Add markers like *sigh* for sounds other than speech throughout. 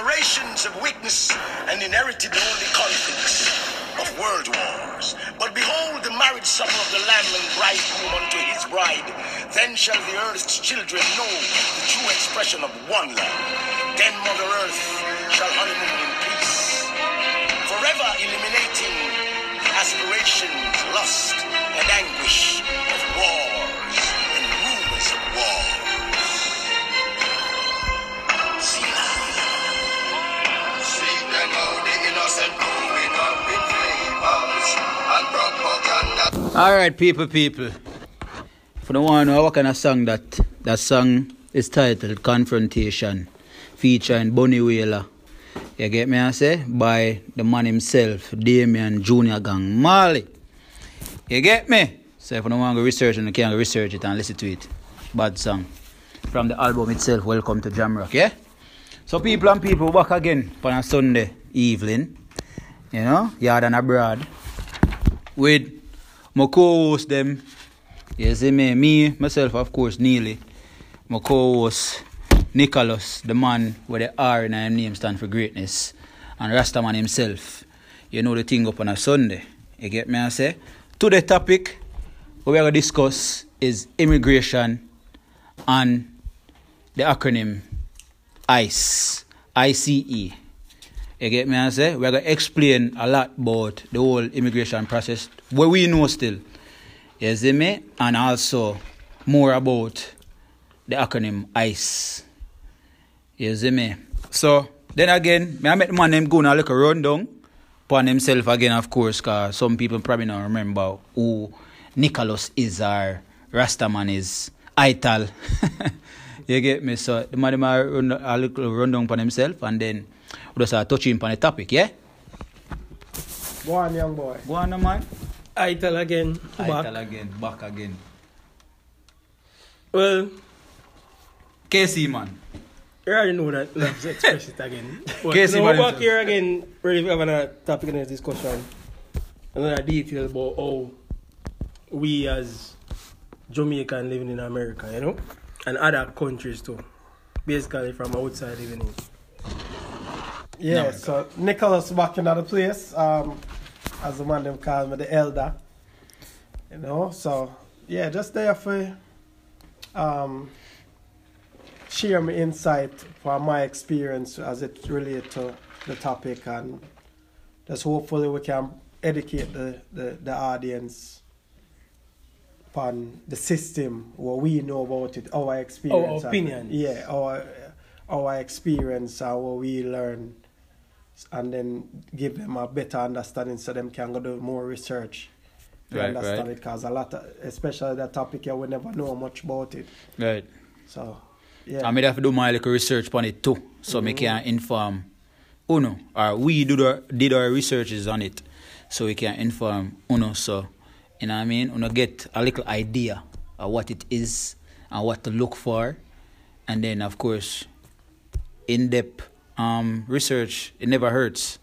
Generations have witnessed and inherited the only conflicts of world wars. But behold the marriage supper of the Lamb and bridegroom unto his bride. Then shall the earth's children know the true expression of one love. Then Mother Earth shall honeymoon in peace, forever eliminating the aspirations, lust, and anguish of wars propaganda. All right, people, people. For the one know what kind of song that that song is titled "Confrontation," featuring Bunny Wailer. You get me? I say by the man himself, Damian Junior Gong Marley. You get me? So if you don't want to research it, you can research it and listen to it. Bad song from the album itself. Welcome to Jamrock. Yeah. So people and people back again on a Sunday evening. You know, yard and abroad with my co-host them. You see me, me, myself, of course, Neily. My co-host, Nicholas, the man with the R in his name stand for greatness. And Rastaman himself. You know the thing up on a Sunday. You get me, I say? Today's topic, we're going to discuss is immigration and the acronym ICE. ICE. You get me, I say? We're to explain a lot about the whole immigration process, where we know still. You see me? And also more about the acronym ICE. You see me? So, then again, me I met man them going a little rundown upon himself again, of course, because some people probably don't remember who Nicholas is or Rastaman is. Ital. *laughs* you get me? So, the man them a run a little rundown upon himself and then we just uh, touch him on the topic, yeah? Go on, young boy. Go on, man. I tell again. I Back. again, back again. Well, Casey, man. you already know that. Let's express it again. *laughs* But Casey now man back himself. here again, ready to have another topic in this discussion. Another detail about how we as Jamaican living in America, you know, and other countries too. Basically from outside living in. Yeah, No. so Nicholas back in the place. Um, as the man them call me the elder. You know, so yeah, just there for um share my insight from my experience as it relate to the topic and just hopefully we can educate the, the, the audience upon the system, what we know about it, our experience. and- opinions. yeah, our our experience what we learn and then give them a better understanding so them can go do more research to Right, understand right. it because a lot of, especially that topic here we never know much about it. Right. So yeah. I may have to do my little research on it too, so me mm-hmm. can inform Uno, or we do the, did our researches on it, so we can inform Uno. So, you know what I mean? Uno get a little idea of what it is and what to look for, and then of course, in depth um, research. It never hurts.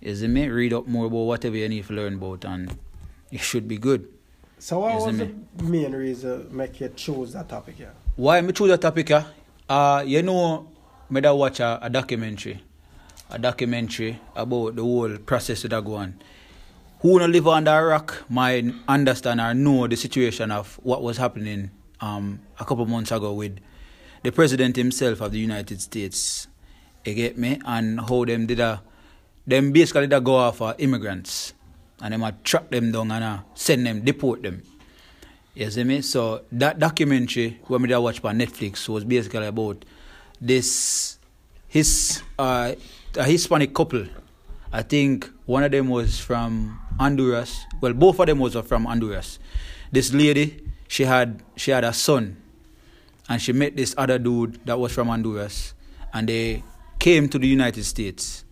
Is it me? Read up more about whatever you need to learn about, and it should be good. so what Yes, was the main reason make you choose that topic here? Why me choose that topic? ah? Uh, you know, me da watch a, a documentary, a documentary about the whole process that go on. Who no live under a rock might understand or know the situation of what was happening um, a couple months ago with the president himself of the United States. You get me? And how them did a, them basically did a go after immigrants, and them a track them down and uh, send them, deport them. You see me? So that documentary when we did watch on Netflix was basically about this his uh, a Hispanic couple. I think one of them was from Honduras. Well, both of them was from Honduras. This lady, she had she had a son, and she met this other dude that was from Honduras, and they came to the United States.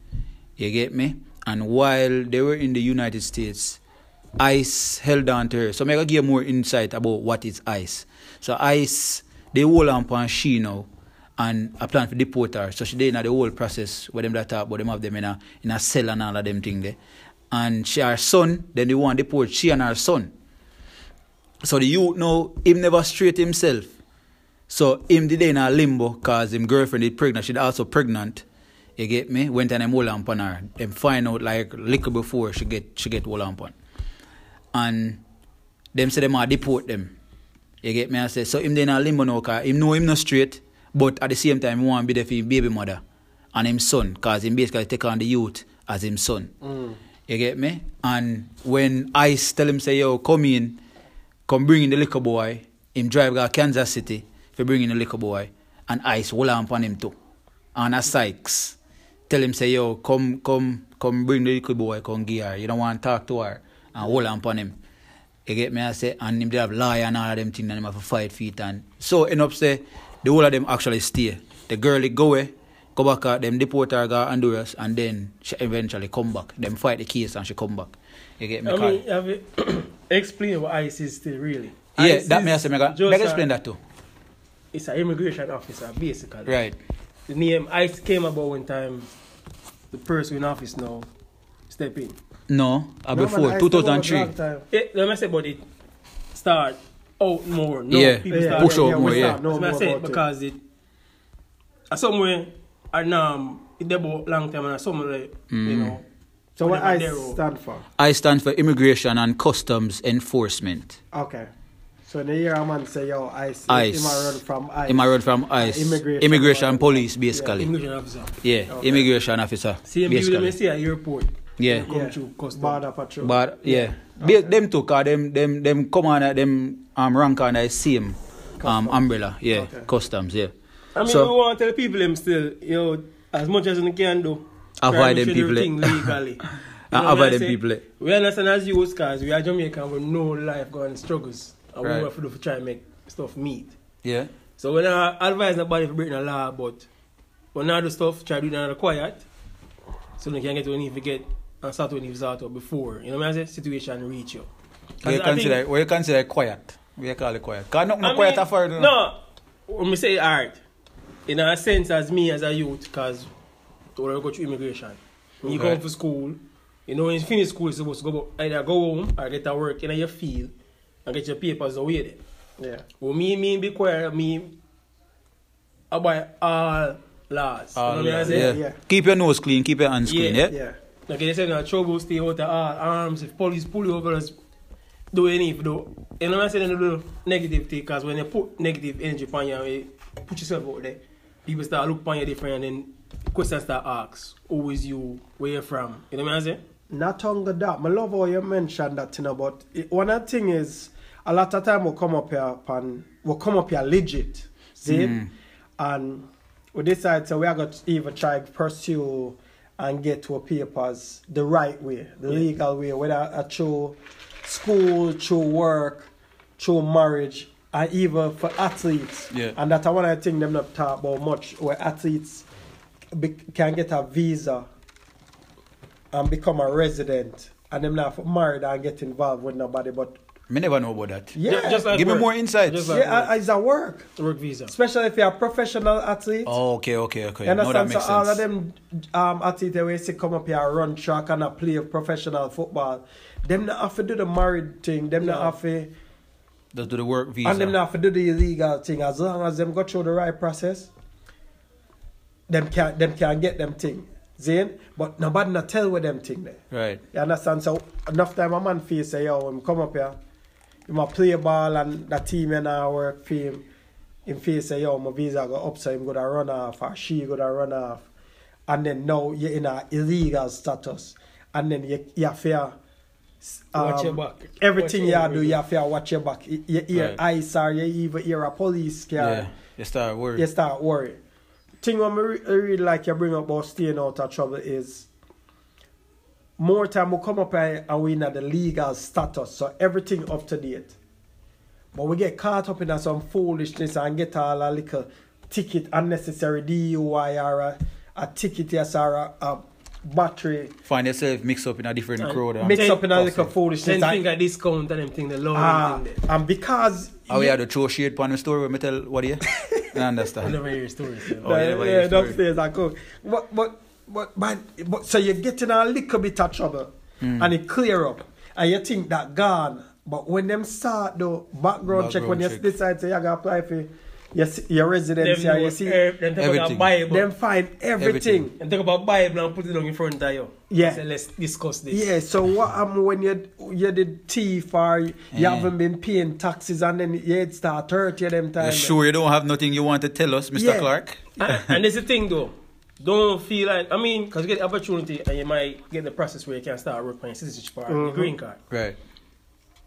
You get me? And while they were in the United States, ICE held on to her. So I'm going to give more insight about what is ICE. So ICE, they hold on upon she now and a plan for deport her. So she did in the whole process where them that talk about them have them in a, in a cell and all of them thing there. And she her son, then they want to deport she and her son. So the youth now, him never straight himself. So him did in a limbo cause him girlfriend is pregnant. She also pregnant. You get me? Went and them hold on her. Them find out like little before she get she get hold on upon. And them say them are deport them. You get me? I say so him then a limbo now cause him know him not straight, but at the same time he want to be there for him baby mother and him son, cause him basically take on the youth as him son. Mm. You get me? And when Ice tell him say, yo, come in, come bring in the liquor boy, him drive go Kansas City for bring in the liquor boy, and Ice hold on him too. And a Sykes tell him say, yo, come, come, come bring the liquor boy, come give her. You don't want to talk to her, and hold on upon him. You get me? I say, and him they have lie and all of them things, and him have to fight feet and so end up say the whole of them actually stay. The girl they go away, go back at them deport her go Honduras and then she eventually come back. Them fight the case and she come back. You get me? I mean, have you *coughs* explain what ICE is still really? yeah, ICE that may I say, Mega. just Mega a- explain that too. It's an immigration officer, basically. Right. The name ICE came about when time the person in office now step in. No, uh, No, before man, ICE took over 2003. long. Eh, let me say, about it start out more. No, Yeah, people Yeah, start push out more, start yeah. know That's more what I say because it uh, somewhere and um it about long time and somewhere you Mm. know. So what whatever ICE they wrote. stand for? I stand for Immigration and Customs Enforcement. Okay. So in the year a man say, yo, ICE, ICE. him a run from ICE. Him a run from ICE. immigration. Immigration police, basically. Immigration officer. Yeah, Okay. immigration officer. Same people basically. they see at airport. Yeah. Come Yeah. through custom. Border patrol. But yeah, Be- them two, cause them them them come under them um rank under the same um umbrella. Yeah, Okay. customs. Yeah. I mean, So- we want to tell people them still, yo, as much as we can do. Avoid try them to do people, legally. *laughs* You Uh, know avoid them say? people. We understand as youth, cause we are Jamaican, we know life going struggles. And Right. we have to do to try and make stuff meet. Yeah. So when I advise nobody for breaking the law, but when I do stuff, try to do it in quiet. So they can get to when you forget and start when you start out before. You know what I say? Situation reach you. What you I think- consider you consider quiet? What you call it quiet? Cause not no I quiet mean, affair. No. No, when we say art, in a sense, as me as a youth, because when I go to immigration, when you Right. come to school, you know, when you finish school, you're supposed to go either go home or get a work in your field and get your papers away there. Yeah. Well, me, me be quiet, me about all laws. All you know what I right, say? yeah. Yeah. Keep your nose clean. Keep your hands clean. Yeah. Yeah. Yeah. Like they say, no trouble, stay out of all arms. If police pull you over, just do anything. Do you know what I'm saying? Don't do negative thing because when you put negative energy upon you, you put yourself out there, people start look upon you different, and then questions start ask, "Who is you? Where you from?" You know what I'm saying? Not only that, I love how you mentioned that, you know, but it, one of the thing is, a lot of time we'll come up here and we'll come up here legit, see? Mm. And we decide, so we are going to even try to pursue and get to our papers the right way, the legal way, whether a through school, through work, through marriage, and even for athletes. Yeah. And that's one of the things them not talk about much, where athletes be, can get a visa and become a resident and them not married and get involved with nobody but Me never know about that. yeah Ju- just like Give me more insights. Just like yeah work. it's a work work visa. especially if you're a professional athlete Oh, okay, okay, okay. you No, that understand makes so all sense. of them um, athletes they will say come up here run track and a play professional football them not have to do the married thing them not No. have to Just do the work visa. and them not have to do the illegal thing as long as them go through the right process them can them can get them thing Zane, but nobody not tell where them thing there Right. You understand? So enough time a man face say, yo, him come up here, him a play ball and the team and I work for him. Him face say, yo, my visa go up, so him go to run off or she go to run off. And then now you're in a illegal status. And then you, you have to um, Watch your back. Everything Watch you your do, you have to watch your back. You, you hear Right. ice or you even hear a police car Yeah. You start worrying. you start worry. Thing what me re- really like you bring up about staying out of trouble is more time we come up and we in the legal status, so everything up to date. But we get caught up in some foolishness and get all a little ticket, unnecessary DUI or a, a ticket yes or a, a battery Find yourself mixed up in a different And crowd. and- mix Ten- up in a little foolishness. Ten and- finger discount and them thing, the law Ah, and them there. and because Oh, we had to throw shade upon the story when me tell what you? I *laughs* I understand. never hear stories. you know. Oh, yeah, yeah, but yeah, your story. upstairs I go. But but but but, but so you're getting a little bit of trouble Hmm. and it clear up and you think that gone. But when them start the background, check, when Background you decide say you gotta apply for your, s- your Them, residency, know, and you see, eh, them take out a everything. Bible. them find everything. Everything. and take up a Bible and put it on in front of you. Yeah. Say, let's discuss this. Yeah, so what happened when you you did thief or you Yeah. haven't been paying taxes and then your head start hurt you them You time. sure you don't have nothing you want to tell us, Mr. Yeah. Clark? *laughs* and, and there's the thing though. Don't feel like I mean, because you get the opportunity and you might get the process where you can start work on your citizenship or your mm-hmm. green card. Right.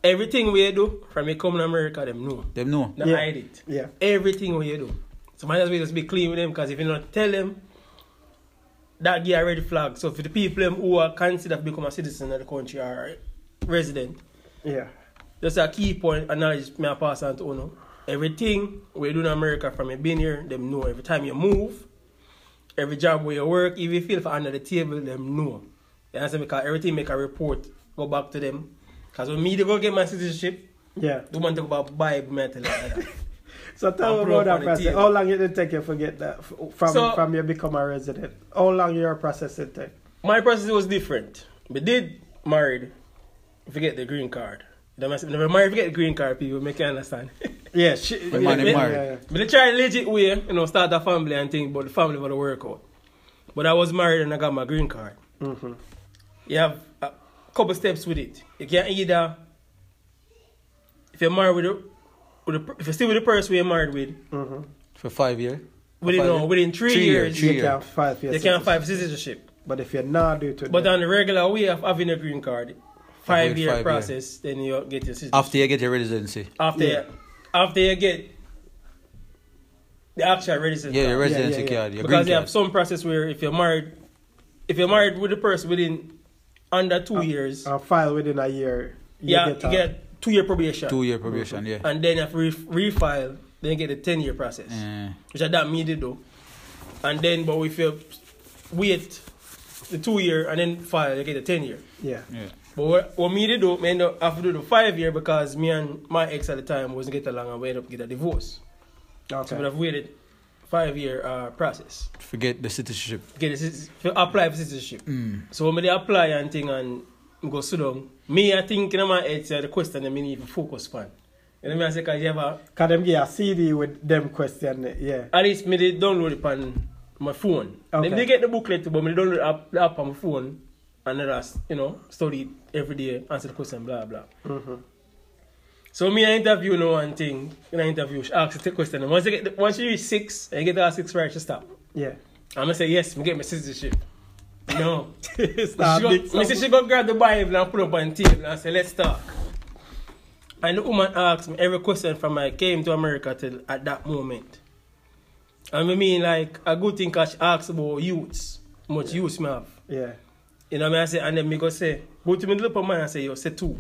Everything we do from you come to America, them know. Them know. Not Yeah. hide it. Yeah. Everything we do. So might as well just be clean with them because if you not tell them, that get a red flag. So for the people them who are considered to become a citizen of the country or resident, Yeah. just a key point and knowledge me I pass on to Uno. Everything we do in America from you being here, them know. Every time you move, every job where you work, if you feel for under the table, them know. You understand? Because everything make a report, go back to them. Because when me to go get my citizenship, Yeah. the man talk about Bible, tell like that. *laughs* So tell me about that process. How long did it take you to get that from So- from you become a resident? How long your process it take? My process was different. We did married, forget the green card. You know what I'm saying? Never married, forget the green card, people make you understand. *laughs* Yeah, she, When yeah, man married. yeah, But they try legit way, you know, start a family and think about the family for the work out. But I was married and I got my green card. Mm-hmm. You have a couple steps with it. You can either, if you're married with a, with a if you're still with the person you're married with, Mm-hmm. For five years? within, Five no, years? within three, Three years, years, three You years. can five years. they can't five citizenship. But if you're not due to But on the regular way of having a green card, five Avoid year five year. process, then you get your citizenship. After you get your residency. after Yeah. after you get the actual residency Yeah, your residency yeah, yeah. card. Your because green you card. have some process where if you're married if you're married with a person within under two years uh, file within a year, you yeah get, you get two year probation Two year probation, yeah. and then if you re- refile then you get a 10 year process Yeah. which I that me did though and then but if you wait the two year and then file you get a 10 year Yeah. Yeah. But what, what me did do, me end up have to do the five year because me and my ex at the time wasn't get along and we ended up get a divorce. So Okay. we have waited five year uh, process. Forget the citizenship. Get the, to apply for citizenship. Mm. So when they apply and thing and go sit down, me I think in my head say the question that me need to focus on. You know what I say? Cause you have a, Can them get a CD with them question? Yeah. at least me they download it on my phone. Okay. Then they get the booklet but me they download the app, the app on my phone and then I, you know, study every day, answer the question, blah blah. Mm-hmm. So me I interview no one thing. In an interview, she ask the question. And once you get the, once you reach six and you get that six right, she stop. Yeah. I'm gonna say yes, me get my citizenship. No. It's *laughs* she go, me say she go grab the Bible and put up on the table and say, let's talk. And the woman asked me every question from I came to America till at that moment. And I mean like a good thing cause she asked about youths. Much youths me have. Yeah. E nan mi ase an dem mi go se, bouti mi lupan man ase yo, se tou.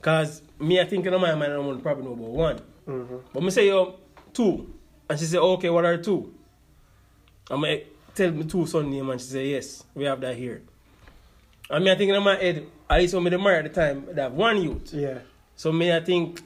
Kaz, mi a tinke nan man man an moun probably nou bo one. Mm -hmm. But mi se yo, two. An she se, oh, ok, what are two? An mi tel mi two son name an she se, yes, we have that here. An mi a tinke nan man head, a li so mi de mar at the time, that one youth. Yeah. So mi a tinke,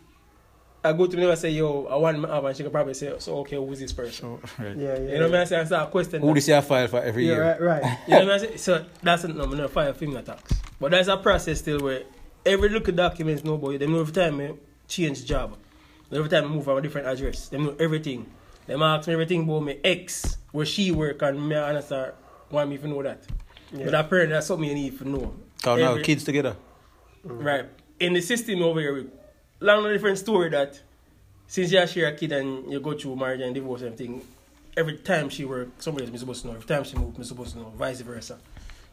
I go to me and say, yo, I want me have, and she could probably say, so okay, who's this person? So, right. Yeah. Yeah. You know what I mean? I say, I start questioning. Who this year file for every Yeah. year? Right. Right. *laughs* You know what I'm saying? So that's a number, not fire finger tax. But there's a process still where every little documents know about you. They know every time I change job. Every time I move from a different address. They know everything. They ask me everything about my ex, where she work, and me I understand why me even know that. Yeah. But apparently that's something you need to know. Cause now kids together. Right. In the system over here, we- long a different story that since you share a kid and you go through marriage and divorce and everything, every time she work, somebody else is supposed to know. Every time she move, I'm supposed to know. Vice versa.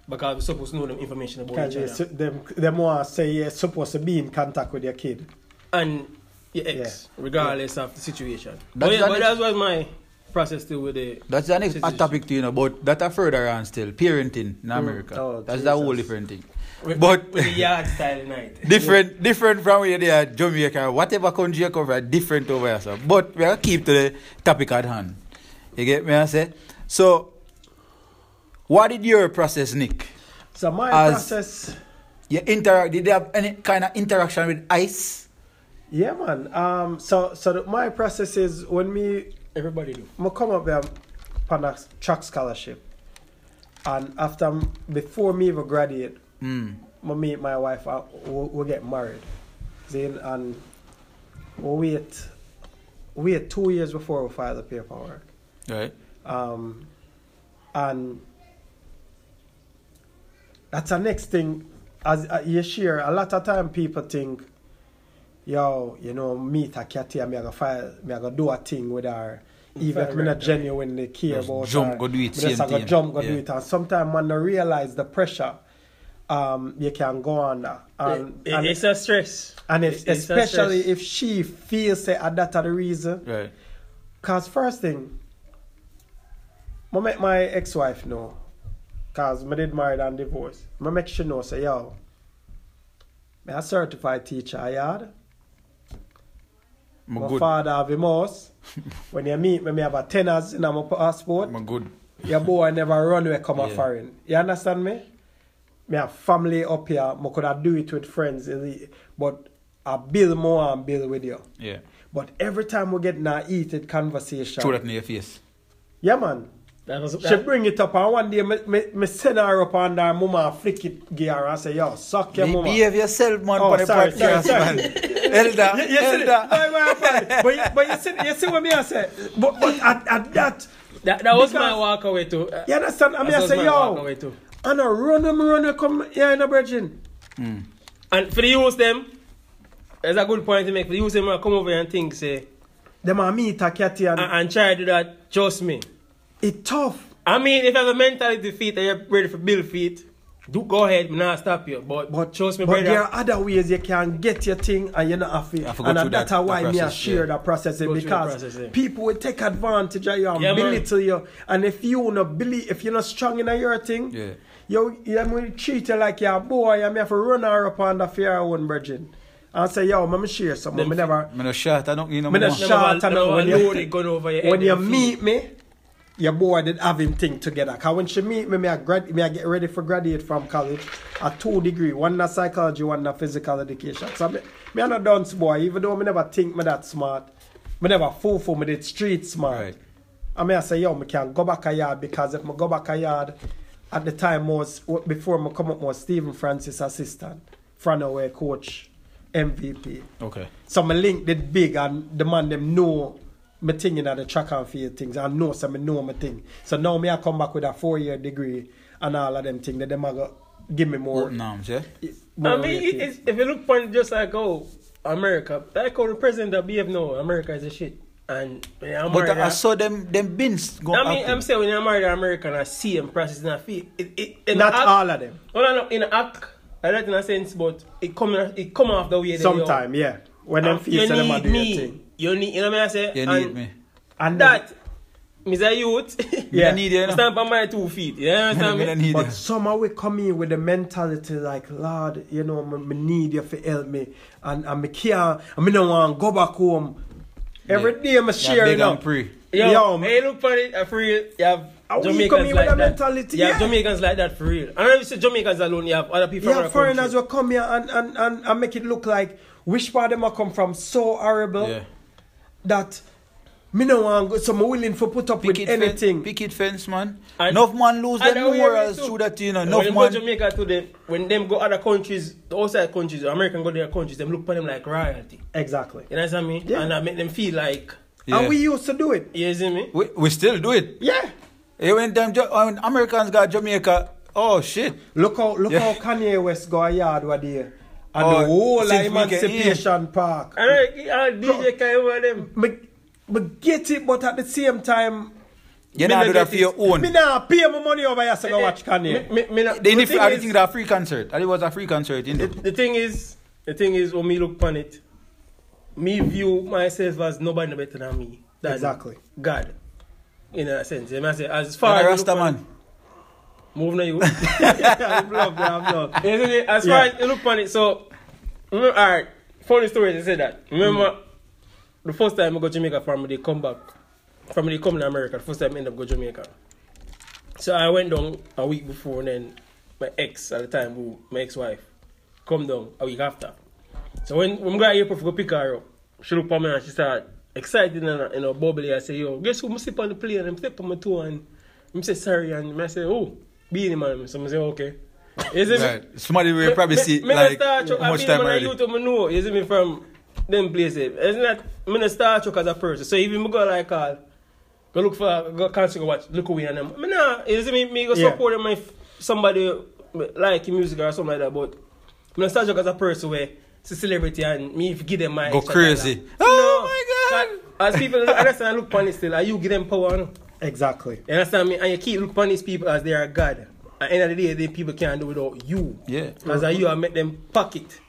Because we're supposed to know them information about Because each other. su- them them want to say you're supposed to be in contact with your kid. and your ex, regardless of the situation. That's but yeah, the but next- that was my process still with the. That's the next Citizenship. topic to you know, but that a further on still. Parenting in hmm. America. Oh, That's the whole different thing. With, But- with the yard style night. *laughs* different different from where they are Jamaica, whatever country you cover, different over here. So. But we are keep to the topic at hand. You get me I say? So what did your process, Nick? So my As- process, You interact did they have any kind of interaction with ICE? yeah, man. Um, so so the, my process is when me Everybody do. I come up there on a track scholarship, and after before me even graduate, Mm. I meet my wife. I, we, we get married, then and we wait wait two years before we file the paperwork. Right. Um, and that's the next thing. As uh, you share, a lot of time people think, yo, you know, meet a cat here, me I go file, me I go do a thing with her. Even if me not genuinely care Just about jump, her. go do it, me just same a go thing. jump, go do it. And sometimes when they realize the pressure, um, you can go under. And, It- and, it's a stress. and if, It- it's especially if she feels say uh, that are the reason. Right. Cause first thing, I make my ex-wife know. Cause I did married and divorce. I make she know say yo, me a certified teacher I had. I'm My good. father have him house. *laughs* when you meet me, me have a tenors in my passport. I'm good. Your boy never run away come a Yeah. foreign. You understand me? Me have family up here. I could have do it with friends. But I build more and build with you. Yeah. But every time we get in a heated conversation. Throw that in your face. Yeah, man. That was, She bring it up and one day me, me, me send her up and her mama and flick it gear and say, yo, suck your Be- mama. Behave yourself, man, Oh, for the sorry, sorry, podcast, sorry. man. *laughs* Elder, You, you see, elder. why, why, why? but, you, but you see, you see what me I say. But, but at, at that, that, that was my walk away too. Uh, you understand? I mean, I say, my walk yo, away too. And I run them, run them, come here in a virgin. Hmm. And for the use them, that's a good point to make. For the use them, I come over here and think, say, Them a meet a catty and and, and try to do that, trust me. It's tough. I mean, if you have a mentality defeat and you're ready for build feet, do go ahead, me not stop you. But, But trust me, but brother. there are other ways you can get your thing uh, and you're not have to. have to go and uh, that's that- why the me I process, share yeah. the process Go the because process, yeah. people will take advantage of you and Yeah, man. you. And if you not believe, if you're not strong in your thing, Yeah. you you will treat you like you're a boy and me have to run her up on the fear own virgin. And say, yo, me share something. Them Me never. I'm not shot. I don't, you know, Me not more. shot. Never- Shot and never when you- it gun over your *laughs* when you meet me, your boy did have him thing together. Cause when she meet me, me I, grad, me I get ready for graduate from college at two degree, one in psychology, one in physical education. So me, me I'm not dunce boy, even though me never think me that smart. Me never fool for me did street smart. Right. I mean I say, yo, me can go back a yard because if me go back a yard, at the time was before me come up was Stephen Francis assistant, front away coach, MVP. Okay. So my link did big and the man them know me thing in the track and field things I know so me know my thing. So now me I come back with a four year degree and all of them things that them a go give me more. Open arms, yeah? more I mean, it's, if you look upon it just like, oh, America, like how the president that behave now, America is a shit. And when you're But married, I saw them, them bins go I mean, active. I'm saying when you're married an American, I see him process in a feel. It, it, in Not act, all of them. Well, no, in the act, I don't in a sense, but it come, it come off the way they Sometime, yeah. When them Um, feel you them a need do your me. thing. You need, you know what I say? You and me. And That, me's a youth. Yeah. I need you, you know? Stand on my two feet. You understand Me, I me? need But you. some we come in with the mentality like, Lord, you know, me, me need you to help me. And, and me can't, and me don't want to go back home. Every Yeah. day me Yeah, share, beg you know. and pray. Yo, Yo, hey, look for it, for real. You have Are we Jamaicans coming with like a that. mentality? You have Yeah. Jamaicans like that for real. And if you say Jamaicans alone, you have other people from Yeah, other foreigners countries. will come here and, and, and, and make it look like which part them a come from so horrible Yeah. That me no want go, so me willing for put up with anything. Fence, picket fence, man. And- Enough man lose And their now we morals through that, you know. Enough when them go man. Jamaica to them, when them go other countries, the outside countries, American go to their countries, them look upon them like royalty. Exactly. You know what I mean? Yeah. And that make them feel like, Yeah. And we used to do it. you see me? we, we still do it. Yeah. Hey, when them Ja- when Americans got Jamaica, oh shit. Look how look Yeah. how Kanye West go a yard with there. And Oh, the whole since we get Emancipation Park. And I, I DJ Kai over them. Me, me get it, but at the same time, You me not do that for it. your own. Me nah pay my money over here to go eh, eh, watch Kanye. Me, me, me not, They the need thing I is- think that free concert. And it was a free concert, you the, know. the thing is, the thing is, when me look upon it, me view myself as nobody no better than me. Than Exactly. God. In a sense. You know I say, as far as you Rasta look upon man. Move now you. I'm love, I'm love. Isn't it? As Yeah. far as you look upon it, so, remember, all right, funny story to say that. Remember, the first time I go to Jamaica, family they come back, family they come to America, the first time I end up go to Jamaica. So I went down a week before, and then my ex at the time, who my ex-wife, come down a week after. So when when we got here to go pick her up, she looked at me and she started excited and you know bubbly. I say, yo, guess who must sleep on the plane? And I'm step on my toe and I'm say sorry and I say, oh, Beenie Man. So I say, okay. See me? Right. Somebody will probably see me, me like start, how much time I already. you to me know, you see me from them places. Isn't that I'm a Star Trek as a person. So even me go like all go look for go can't go watch look away and them. I mean nah, it doesn't mean me go Yeah. support them if somebody like music or something like that, but I'm a Star Trek as a person where it's a celebrity and me if you give them my Go crazy. dollar. Oh my God. As people I understand I look it still, are you give them power no? Exactly. You understand me? And you keep looking upon these people as they are God. At the end of the day, the people can't do without you. Yeah. As a you, I make them pocket.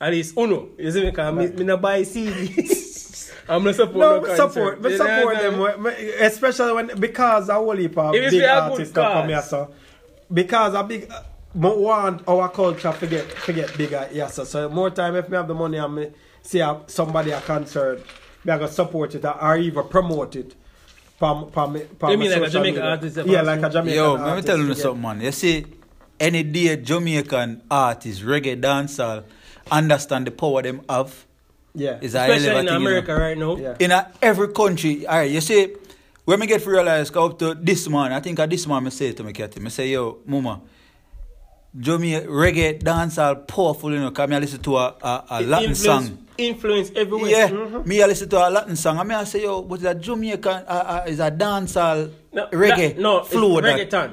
At least uno. You see me? Because me, me not buy CD. *laughs* I'm not support No, no, but support, but support understand them, me? when- especially when because a whole heap of If it's big for a good artists come cause. here, so because a big, uh, mo- want our culture forget forget bigger, yes. So, so more time if me have the money and me see a, somebody a concert, me I go support it or even promote it. From, from, from You mean like a Jamaican media. artist Yeah, like a? Jamaican Yo, let me tell you forget. something, man. You see, any day Jamaican artists, reggae dancehall, understand the power them have Yeah. is a hell of a Especially in thing, you know. America right now. Yeah. in a, every country. All right, you see, when me get realized up to this man, I think at this man, I say to me, Cathy, I say, yo, mama, Jamaican reggae dancehall powerful, you know, because I listen to a, a, a Latin influence, song. Influence everywhere. Yeah, Mhm. me I listen to a Latin song. I mean, I say, yo, what is is a Jamaican, uh, uh, is a dancehall No, reggae that- no, flow it's that. reggaeton.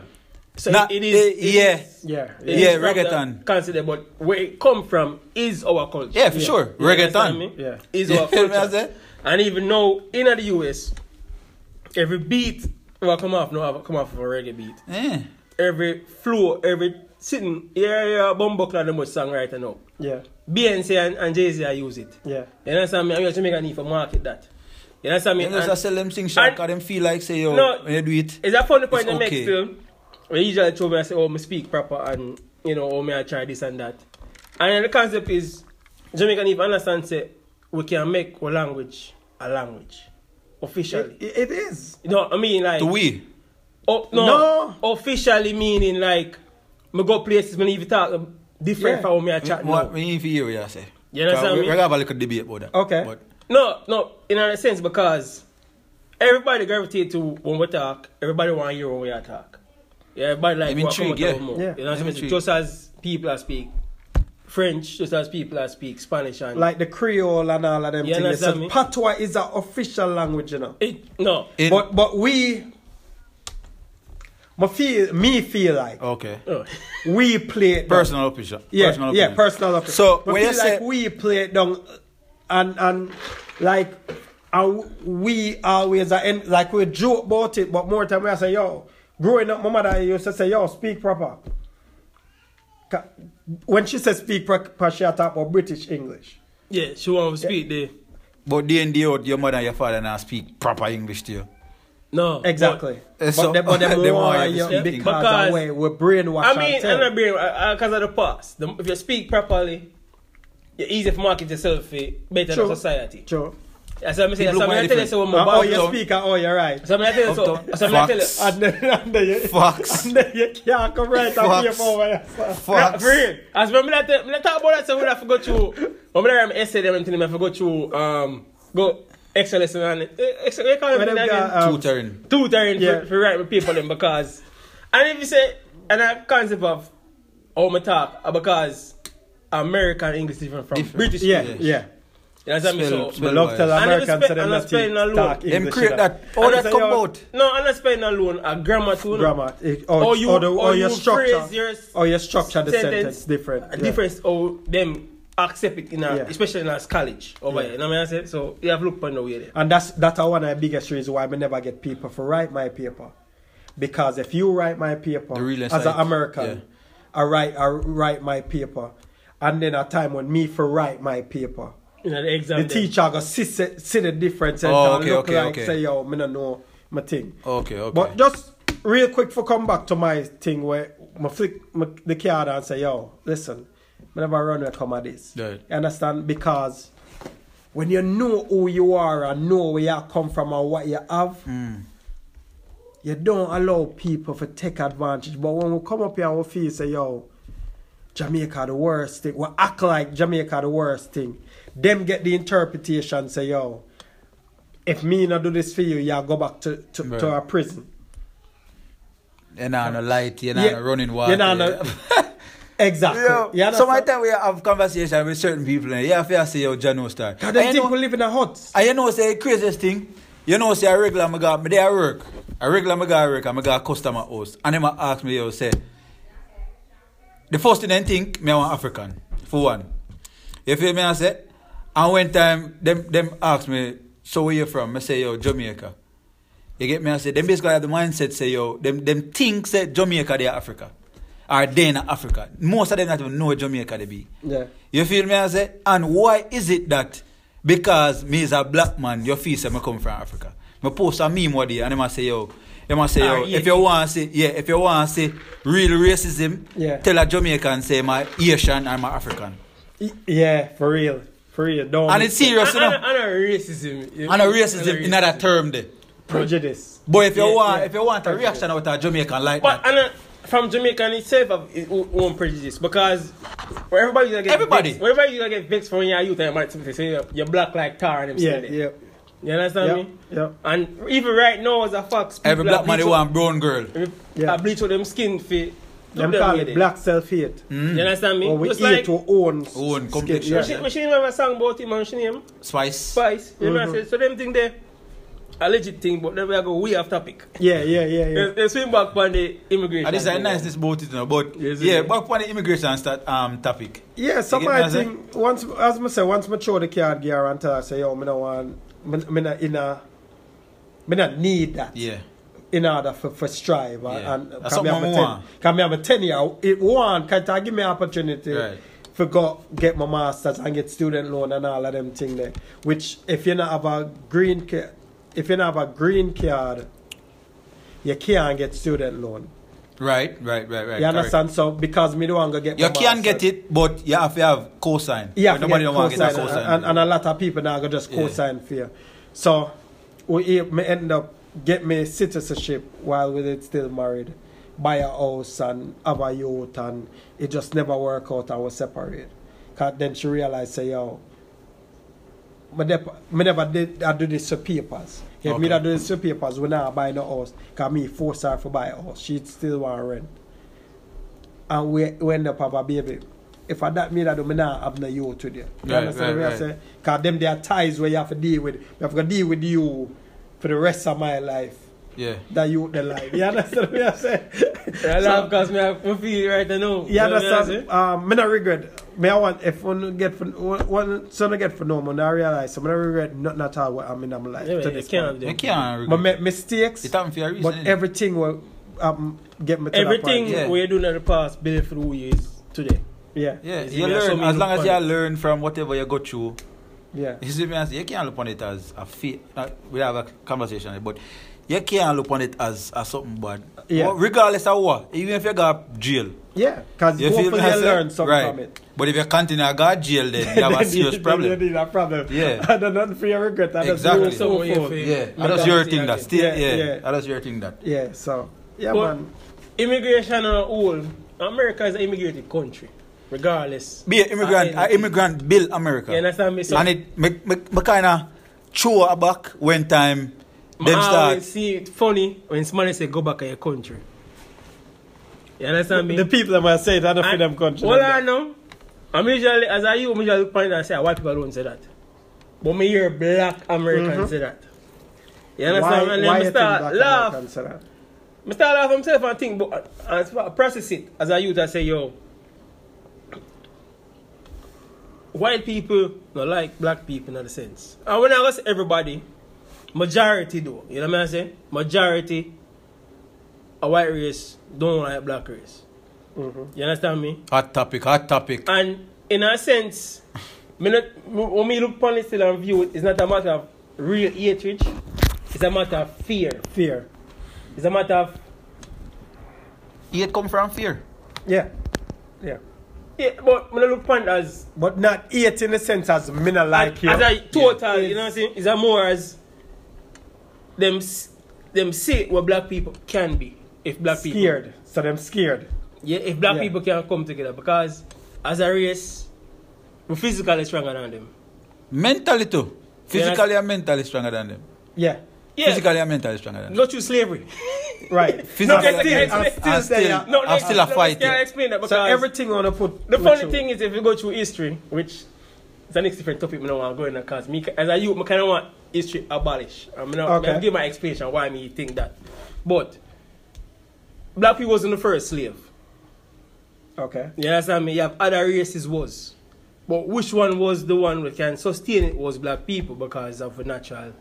So Not- it is. eh, it yeah. is- Yeah. it Yeah, is from the reggaeton. Consider, but where it come from is our culture. Yeah, for sure. You understand Reggaeton. me? Yeah. Is our *laughs* culture. And even now, in the US, every beat will come off, no, have come off of a reggae beat. Eh. Every flow, every sitting, yeah, yeah, Bumbuckler, the most songwriter now. Yeah. Beyonce and, and Jay-Z are use it. Yeah. You understand me? I'm your Jamaican need for market that. You understand me? You know, and, sell them things short because them feel like say yo, no, when you do it, It's a funny point in the okay. next film. Where usually told me I say, oh, me speak proper and, you know, oh, me I try this and that. And the concept is, Jamaican if understand say, we can make our language a language. Officially. it, it is. You know, I mean like... Do we? Oh, no, no. Officially meaning like, me go places, me leave talk, different Yeah. from how me I chat What now. we need to hear what you say. You understand we, me? We're going to have a little debate about that. Okay. But No, no, in a sense because everybody gravitate to when we talk, everybody want to hear when we talk. Yeah, everybody like I'm what intrigued, yeah. our mouth. Yeah. You know what I'm I mean? intrigued. Just as people that speak French, just as people that speak Spanish and Like the Creole and all of them You things. understand So me? Patois is an official language, you know. it, no. in, But but we, me feel me feel like okay. Oh. we play it down. Personal opinion. Yeah, personal yeah, opinion. personal opinion. So, me when you feel like we play it down, and and like and we always are in, like we joke about it, but more time we say yo. Growing up, my mother used to say yo, speak proper. Ca- When she says speak proper, she talk about British English. Yeah, she want to speak the But day in day out, your mother and your father now speak proper English to you. No. Exactly. But, so- they, but them they *laughs* want want you to you speak because, Because- of way we brainwash But, I mean. I'm not being because of the past. The, if you speak properly, you're easy to market yourself eh, better True. than society. True. That's what I'm saying. So I'm gonna tell you different. so when my Uh, oh, you speak, oh, you're right. So I'm gonna tell you so. Uptown. So I'm gonna tell you. Facts. And then, *laughs* and then you, Facts. and then you can't come right and Facts. pay for yourself. Yeah, Facts. for real. As when me not tell- me talk about that, so we have to go through. When me I'm essay them and thing, I have to go through um go extra lesson and eh, extra. They call them again? got, um, Tutoring. tutoring Yeah. for, for write with people them because and if you say and a concept of how me talk uh, because American English is different from Different. British yeah, English. yeah. You understand me? Spell- So spell- But love tell And Americans so them and not I spend alone. talk Them English. create that. How And that come say, out? No, I'm not spelling alone. A grammar too. Grammar. It- Or, Or you- or, the, or, or your you structure. your or your structure the sentence, sentence different. A yeah. difference or them accept it in a, Yeah. especially in a college over Yeah. here. You know what I say? So you have to look on the way there. And that's that's one of the biggest reasons why I never get people for write my paper. Because if you write my paper The real as an American, yeah. I write I write my paper, and then a time when me for write my paper, You know, the exam. the there. teacher go see, see see the difference and Oh, okay, look okay, like okay. say yo, me no know my thing. Okay, okay. But just real quick for come back to my thing where my flick my, the card and say, yo, listen, me never run with come at this. Right. You understand? Because when you know who you are and know where you come from and what you have, Mm. you don't allow people to take advantage. But when we come up here and we feel say, yo, Jamaica the worst thing, we act like Jamaica the worst thing. Them get the interpretation, say, yo, if me not do this for you, you go back to, to, Right. to a prison. You're not no light, you're not Yeah, no running water. you're not no- *laughs* Exactly. Yo, You understand? so my time we have conversation with certain people, and you have to say, yo, Jano star. God, And them you think know- we live in a hut. And you know, say craziest thing, you know, say a regular me got me there work. A regular me got work and me got customer house. And them ask me, yo, say, the first thing they think, me I want African, for one. You feel me? I say, and one time, them them ask me, so where you from? I say, yo, Jamaica. You get me? I say, them basically have the mindset, say, yo, them, them think, say, Jamaica, they are Africa. Or they in Africa. Most of them not even know where Jamaica they be. Yeah. You feel me? I say, and why is it that because me is a black man, your feel say me come from Africa? Me post a meme one day and them a say, yo, them a say, Ah, yo, yeah. if you want to see, yeah, if you want to see real racism, Yeah. tell a Jamaican say my Asian and my African. Y- Yeah, for real. For real. Don't And it's serious, you And, know. and, and a racism. you And a know, racism in that term there. prejudice. But if you Yeah, want, yeah. if you want a reaction out of Jamaican like But that, and from Jamaica in itself have its own own prejudice because where everybody gonna get Everybody. vexed, wherever you gonna get vexed from your youth and might say you're, you're black like tar and them Yeah, yeah. You understand Yeah, me? yeah. And even right now as a fact, every black man they want brown girl. out- Yeah. I bleach out them skin fit. Them call it black self-hate. Hmm. You understand me? Or we Just hate like to own. Own skin. complexion. Yeah. she, she remember a song about him and she name Spice. Spice. You know what I say? So them thing there a legit thing, but then we are go way off topic. Yeah, yeah, yeah, yeah. They, they swing back on the immigration. And this is a thing. niceness about it, you know. But Yes, yeah, it is. back on the immigration start, um, topic. Yeah, some You get me, I I say? think once as I say, once I throw the card gear and tell her say, yo, me no want me, me not in a me not need that Yeah. in order for, for strive and, Yeah. and That's can me have something a I ten, want. can me have a ten year it one can ta- give me opportunity Right. for go get my masters and get student loan and all of them thing there. Which if you not have a green card if you have a green card you can't get student loan. Right, right, right, right. You understand? So because me don't want to get You can get it, but you have to have cosign. Yeah, nobody don't want to get that cosign, and, and a lot of people now go just Yeah. co-sign for you. So we me end up get me citizenship while we did still married, buy a house and have a youth, and it just never work out and we separate. Cause then she realized say yo, me, dep- me never did I do this for papers. If me Okay. that do this for papers, we now buy no house. Cause me force her to buy a house. She still want rent and we, we end up have a baby. If I that me that do me not have no you today. You Right, understand right, what I right. say? Cause them there are ties where you have to deal with. You have to deal with you for the rest of my life. Yeah. That you the life. You understand what I say? I laugh because me have me feel it right now. You know what I understand? say? Um, me not regret. Me I want if one get for one, one son get for no man, I realize. So me not regret nothing at all what I'm in my life Yeah, to you this can't point. You can't regret. make mistakes. It happened for a reason. But everything will um, get me to Everything that point. Yeah. we do in the past build for who you is today. Yeah. yeah, Is you it- yeah, so learn as long as you it. learn from whatever you go through. Yeah. You see me? You can't look on it as a fate. We have a conversation, but you can't look on it as, as something bad. Yeah. Well, regardless of what, even if you got jail, Yeah. Because you feel hopefully you learn something right. from it. But if you continue to go jail, then you have a *laughs* Then serious you- problem. Then you need a problem. Yeah. *laughs* and don't know for your regret. I Exactly. move So you forward. Yeah, Make that's your thing. That still, Yeah, yeah, yeah. that's your thing. That Yeah, so yeah, But- man. Immigration on all, America is an immigrated country, regardless. be an immigrant. Uh, An immigrant build America. You understand me? So and it me, me, me kind of throw a back when time I them ah, start. see it funny when somebody say go back to your country. You understand me? The people that might say it, I don't feel them country. Well, I know. I'm usually, as I you, I'm usually point and say, ah, white people don't say that. But me hear black Americans mm-hmm. say that. You understand? why, and why then you me start laugh. Americans say that? I start laugh myself and think, but and I process it as a youth. I say, yo, white people not like black people in a sense. And when I was everybody, majority though, you know what I'm saying? Majority, a white race don't like black race. Mm-hmm. You understand me? Hot topic, hot topic. And in a sense, me not, when me look upon it still and view it, it's not a matter of real hatred. It's a matter of fear. Fear. It's a matter of It come from fear. Yeah. Yeah. Yeah, but when I look upon it as But not hate in the sense as me not like you. as a total, Yeah. you know what I'm saying? It's a more as them them say what black people can be if black people scared. So them scared. yeah if black Yeah. people can come together because as a race we're physically stronger than them. Mentally too. Yeah, Physically and mentally stronger than them. Yeah. Yeah, Physically and mentally stronger than them. go through slavery. *laughs* Right. *laughs* Physical No, against- still- and still still, there. No, I'm still a Can I explain that? Because So everything on to put. The funny you. thing is, if you go through history, which is the next different topic, I don't want to go in because me, as a youth, I kind of want history abolished. I'm not, Okay. I'll give my explanation why me think that. But black people wasn't the first slave. Okay. You understand me? You have other races was. But which one was the one that can sustain it was black people because of the natural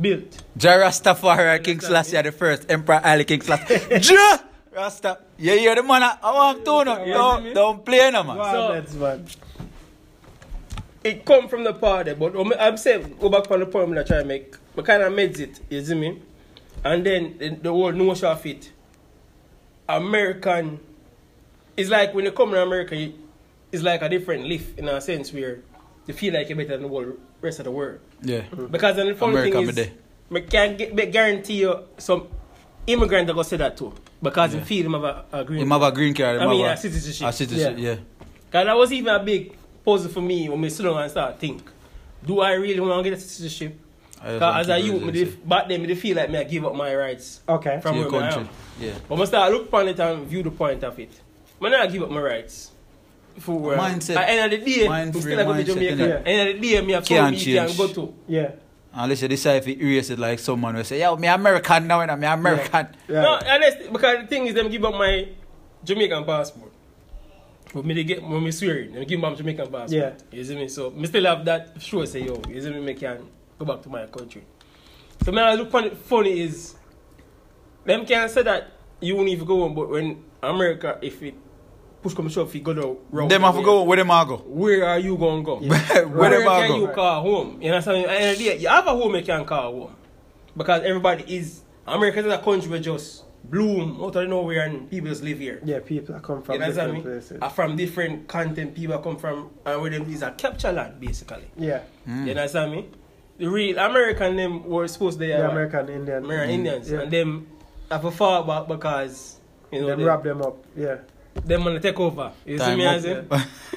built. Jah Rastafari King Selassie the first Emperor Haile King Selassie. *laughs* Jah Rasta. You hear the man? I want to know. Don't, don't play no man. Wow, So- that's man. It come from the party, but I'm saying go back on the point I try to make. I kind of meds it, you see me? And then the, the whole notion of it. American, it's like when you come to America, it's like a different lift in a sense where you feel like you're better than the whole rest of the world. Yeah. Mm-hmm. Because then the funny America thing me is, there. I can get, me guarantee you some immigrant are going to say that too. Because Yeah. you feel him have a, a green Him have a green card. him I mean, have a citizenship. A citizenship, yeah. Because that was even a big puzzle for me when I sit down and start think. Do I really want to get a citizenship? Because as a youth, me residency. back then, I feel like me I give up my rights Okay. from To your where I country. am. Yeah. But I start look upon it and view the point of it. I not give up my rights. For, uh, Mindset. At the end of the day, Mind we free still have to mindset, Jamaica. innit? At the end of the day, me have Can't something me can change. go to. Yeah. Unless you decide to erase it like someone will say, yo, me American now, and I'm American. Yeah. No, honestly, because the thing is, them give up my Jamaican passport. But me they get when me swearing, they give mom Jamaican passport. Yeah. You see me? So me still have that sure say yo, you see me, me can go back to my country. So man I look funny funny is them can say that you won't even go on but when America if it push come shove, if go the route. Them have to go where them are go. Where are you gonna go? Yeah. *laughs* where where them are go? you call home? You understand? And you have a home you can call home. Because everybody is America is a country where just bloom out of nowhere and people just live here. Yeah, people that come from you know what I different mean? places. Uh, from different content people come from, and where them is a capture land basically. Yeah. Hmm. You know what I mean? The real American them were supposed to be The American Indian. American Indians, Yeah. and them have a fall back because you know Then they, wrap them up. Yeah. them want to take over. You see me? up. as *laughs* in?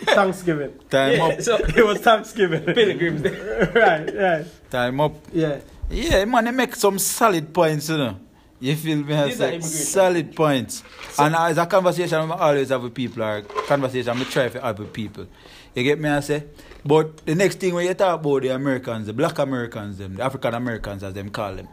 Thanksgiving. *laughs* Time Yeah, up. so it was Thanksgiving. *laughs* pilgrims. Day. Right, right. Time up. Yeah. Yeah, man, they make some solid points, you know. You feel me? I These say are immigrants. solid points. and as a conversation I always have with people, or conversation I try to have with people. You get me? I say. But the next thing when you talk about the Americans, the black Americans, them, the African Americans as them call them,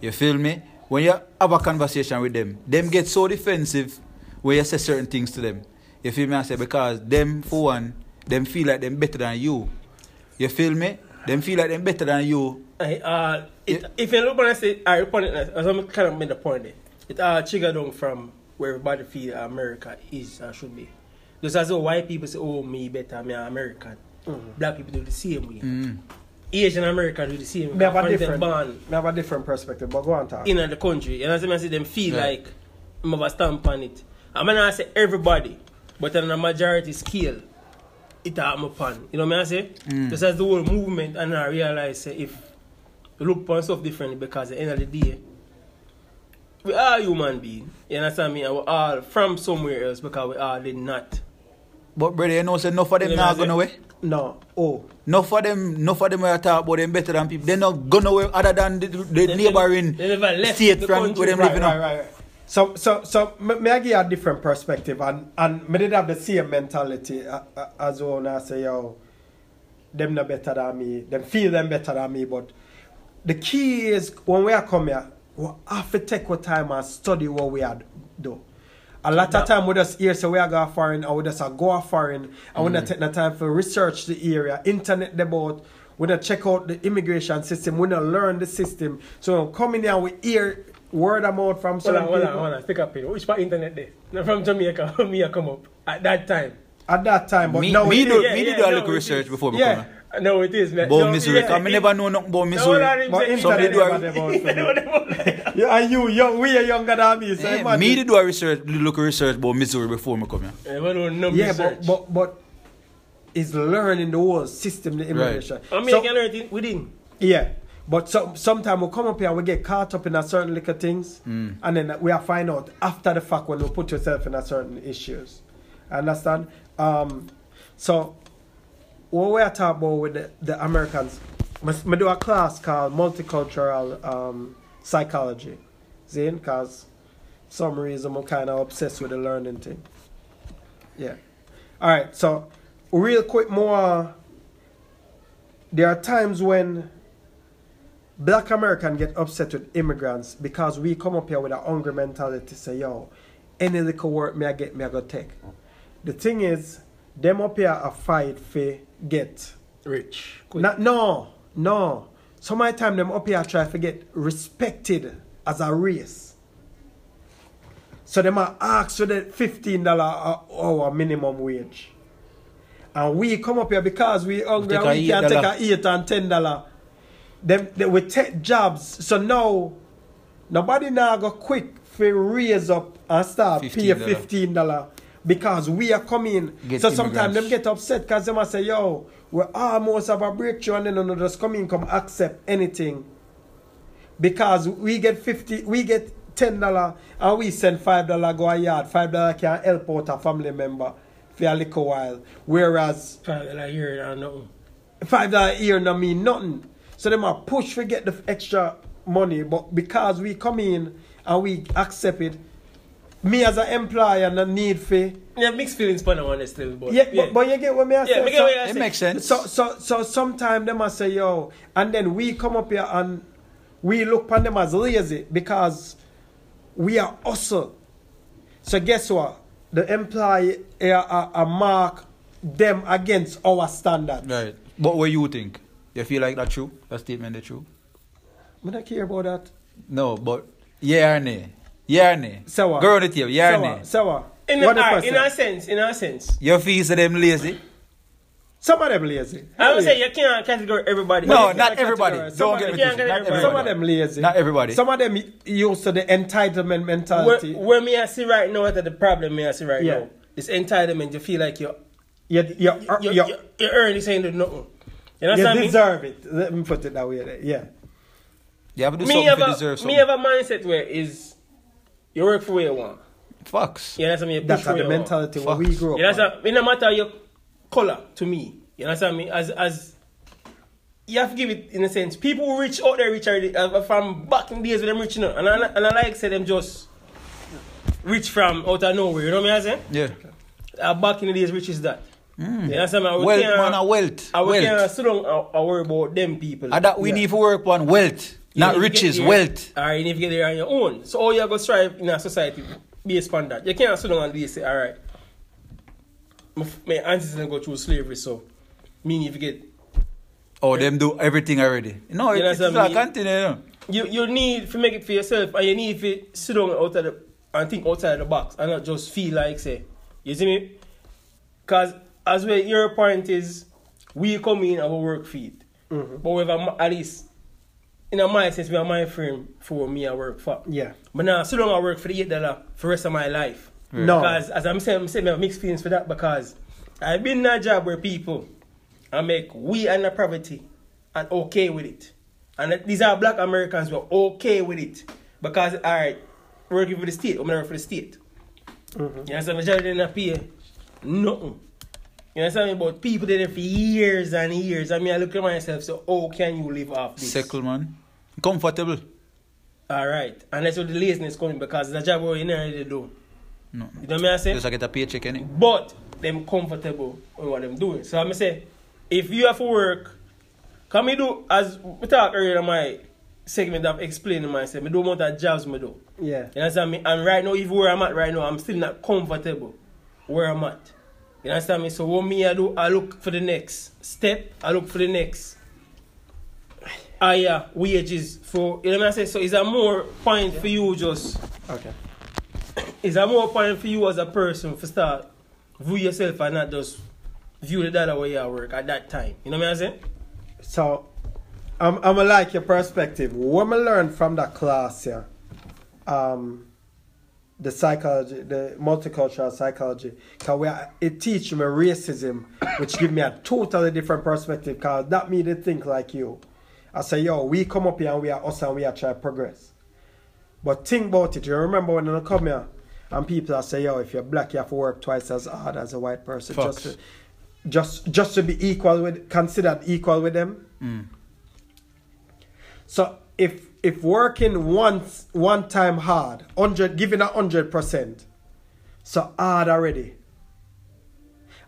you feel me? When you have a conversation with them, them get so defensive when you say certain things to them. You feel me? I say because them for one, them feel like them better than you. You feel me? Them feel like them better than you. I, uh, it, if you look when I say, I upon it, as I'm kind of made a point there, it uh, trigger down from where everybody feel America is and should be. Just as though white people say, oh, me better, me American. Black people do the same way. Mm. Asian American do the same way. We have a different, born we have a different perspective, but go on, talk. in the country. You know what I'm saying? I see them feel Yeah. like I'm have a stamp on it. I'm not say everybody, but on a majority scale, it happen upon. You know me an se? Mm. Just as the whole movement and I realize say, if you look upon stuff differently because at the end of the day we are human beings. You understand me? And we all from somewhere else because we all did not. But brother, you know say enough of them you know not going away? No. Oh. Enough of them, enough of them are talk about them better than people. They're not going away other than the, the they neighboring they never left state the from where them right, living right, on. Right, right, right. So, so, so, me, I give you a different perspective, and and me did have the same mentality uh, uh, as when I say, yo, them no better than me, them feel them better than me, but the key is when we are come here, we have to take our time and study what we are do. A lot of time we just hear so we are going foreign, or we just a go foreign, and we not take the time for research the area, internet the about. We not check out the immigration system. We not learn the system. So coming here, we hear word of mouth from Hold certain on, hold on, people. hold on. Stick up here. Which part internet there? Not from Jamaica. *laughs* me I come up at that time. At that time, but Me, now me it do, is- yeah, me yeah, do a little it research is. before me Yeah. come here. No, it is. man. About No, Missouri, yeah, because me never know nothing about Missouri. hold on, But him say- internet do a- never about for me. *laughs* Yeah, and you young, we are younger than me, so Yeah, imagine. me did do a research, look research about Missouri before me come here. Yeah, we don't know Yeah, but, but but is learning the whole system, the immigration. I mean, So- you can learn it within. Yeah. But so, sometimes we come up here and we get caught up in a certain little things, Mm. and then we are find out after the fact when you put yourself in a certain issues. Understand? Um, so what we are talking about with the, the Americans, I do a class called multicultural um, psychology, Zane, because some reason I'm kind of obsessed with the learning thing. Yeah. All right. So, real quick, more. There are times when black American get upset with immigrants because we come up here with a hungry mentality. Say, yo, any little work me I get, me I go take. The thing is, them up here a fight for get Rich. Quick. no, no, no. Some of the time them up here try to get respected as a race. So them are ask for the fifteen dollar hour minimum wage. And we come up here because we hungry and we can take a eight and ten dollar. Them they will take jobs. So now nobody now go quick for raise up and start pay $15. fifteen dollar because we are coming. Get so sometimes them get upset because them a say, yo, we almost have a breakthrough and then no just come in, come accept anything. Because we get fifty we get ten dollar and we send five dollar go a yard. Five dollar can help out a family member for a little while. Whereas Probably like here and know. five dollar here no mean nothing. So them are push to get the extra money, but because we come in and we accept it, me as an employer no need for Yeah, mixed feelings for that one still, but yeah, But, but you get what me I yeah, say. me So- what It say. makes sense. so so so sometimes them must say yo, and then we come up here and we look upon them as lazy because we are hustle. So guess what? The employer uh, uh, uh, mark them against our standard. Right. But what you think? You feel like that true? That statement is true? I don't care about that. No, but yeah or nay? Yeah or nay? So what? Go on the table. Yeah or so nay? So what? In, What a, the in a sense, in a sense. You feel say them lazy? Some of them lazy. I would say you can't categorize everybody. No, not can't everybody. Don't Somebody- get me you can't twisted. Not categorize Some of them lazy. Not everybody. Some of them used to the entitlement mentality. where me I see right now, what the problem me I see right Yeah. now, is entitlement. You feel like you're, you, you, you, you, you, you earn this ain't do nothing. You you understand me? deserve it. Let me put it that way. there. Yeah. You have to do Me something have, to a, deserve me something. have a mindset where is you work for where you want. Facts. You understand me? You push That's for how the mentality where we Facts. grew up. You understand? It no matter your color to me. You understand me? As as you have to give it in a sense. People who rich out there rich already uh, from back in the days when them rich you know. And I, and I like say them just rich from out of nowhere. You know what I'm saying? Yeah. Uh, back in the days rich is that. Hmm. You understand me? We Wealth, can't- man, a wealth. I we can't Wealth. sit down and, uh, and uh, worry about them people. And that we Yeah. need to work on wealth, You not need to get riches, wealth. Alright, you need to get there on your own. So all you have to strive in a society based on that. You can't sit down and do say, alright. My, f- my ancestors go through slavery, so me need to get Oh, them do everything already. No, You it, know it's what I not mean? continue. You know. you you need to make it for yourself and you need to sit down out of the and think outside the box and not just feel like say you see me because as well your point is we come in our work feet mm-hmm. but we have a, at least in a my sense we have my frame for me I work for Yeah. but now sit down I work for the eight dollar for the rest of my life No. because as I'm saying I'm saying I have mixed feelings for that because I've been in a job where people I make we and the poverty and okay with it. And these are black Americans who are okay with it. Because alright, working for the state, I'm gonna work for the state. Mm-hmm. You understand? Majority didn't pay nothing. You understand me? But people did it for years and years. I mean, I look at myself, so how can you live off this? Sickle, man. Comfortable. Alright. And that's where the laziness coming because it's a job where you never really do. No. You know what I'm saying? Just like get a paycheck, any. But, them comfortable with what them doing. So, I'm say, if you have to work, can me do, as we talk earlier in my segment of explaining myself, me do amount of jobs me do. Yeah. You understand me? And right now, even where I'm at right now, I'm still not comfortable where I'm at. You understand me? So what me I do, I look for the next step, I look for the next higher wages for you know what I'm saying? So is a more point for you just Okay. is a more point for you as a person to start view yourself and not just view the dollar where you work at that time. You know what I'm saying? So, I'm, I'm like your perspective. What I learned from that class, yeah, um, the psychology, the multicultural psychology, cause we are, it teach me racism, which give me a totally different perspective. Cause that me think like you. I say, yo, we come up here and we are us and we are try to progress. But think about it. You remember when I come here and people are say, yo, if you're black, you have to work twice as hard as a white person just to, just just to be equal with considered equal with them. Mm. So if if working once one time hard, hundred giving a hundred percent, so hard already.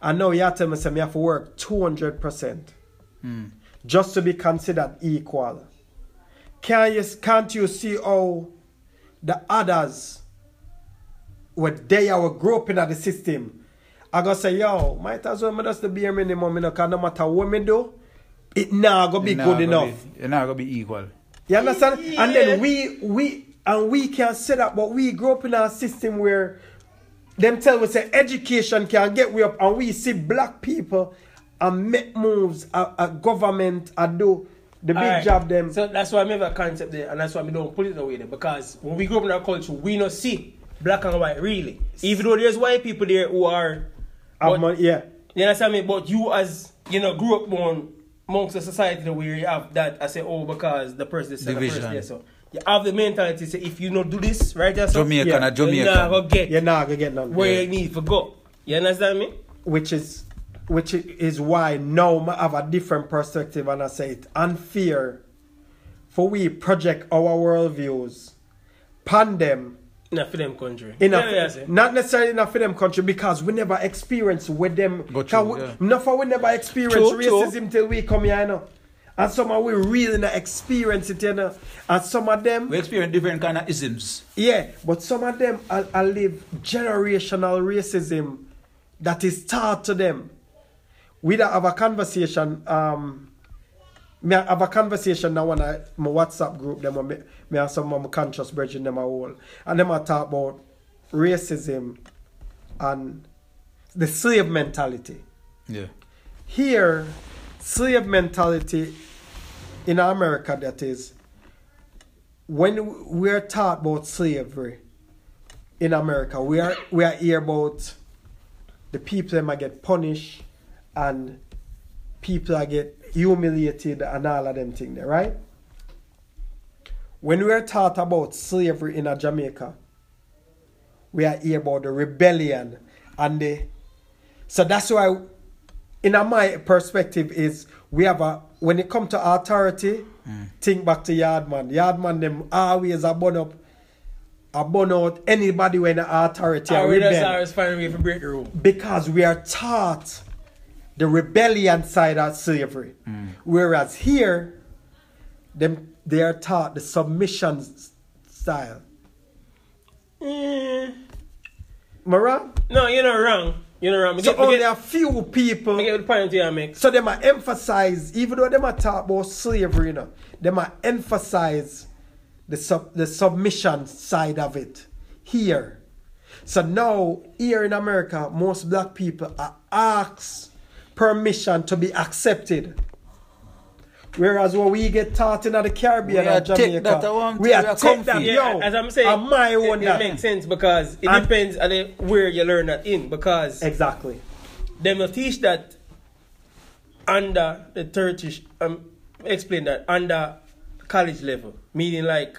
I know you tell me say me have to work two hundred percent hmm. just to be considered equal. Can you can't you see how the others were they are up in the system? I go say, yo, might as well me just the bare minimum, you know, cause no matter what me do, it now go be It nah good enough. Be, it gonna be equal. You understand? And then we we and we can say that, but we grew up in a system where them tell us say education can get we up, and we see black people and make moves. A, a government and do the big Alright. job. Them So that's why I have a concept there, and that's why we don't put it away there. Because when we grow up in our culture, we not see black and white really. Even though there's white people there who are, but- money, yeah. you understand me? But you as you know grew up more amongst the society where you have that. I say, oh, because the person is the person Division. there. So you have the mentality say, if you not do this right, there, so Jamaican Yeah. or Jamaican. you're not gonna get You're not gonna get none. where you need to go. You understand me? which is which is why now I have a different perspective and I say it unfair for we project our worldviews pan them In a film country. in a, Yeah, yeah, not necessarily in a film country because we never experience with them Go Cause through, we, yeah. enough of we never experience True, racism till we come here you know and some of we really not experience it you know and some of them We experience different kind of isms. yeah, but some of them I, I live generational racism that is taught to them. We don't have a conversation. Um, me have a conversation now on a, my WhatsApp group. Them me, me and some of my conscious brethren them a whole, and them I talk about racism and the slave mentality. Yeah. Here, slave mentality in America that is when we're taught about slavery in America, we are we are hear about the people that might get punished and people that get humiliated and all of them things there, right? When we are taught about slavery in Jamaica, we are hear about the rebellion and the so that's why in my perspective is we have a when it come to authority, mm. think back to Yardman. Yardman them always a bun up a bun out anybody when the authority ah, are really rebel. always find a break the rule. Because we are taught the rebellion side of slavery. Whereas here, them they are taught the submission style. Eh, Am I wrong? no, you're not wrong. You're not wrong. Me So get, only get, a few people me get the point you make. So they might emphasize, even though them are talk about slavery, you know, they might emphasize the sub, the submission side of it here. So now here in America, most black people are asked permission to be accepted. Whereas when we get taught in the Caribbean We and take Jamaica, that, we are we are take that, comfy. yo, Yeah, as I'm saying, on my own it, that. it makes sense because it And- depends on the, where you learn that in. Because Exactly. them will teach that under the Turkish, um, explain that under college level, meaning like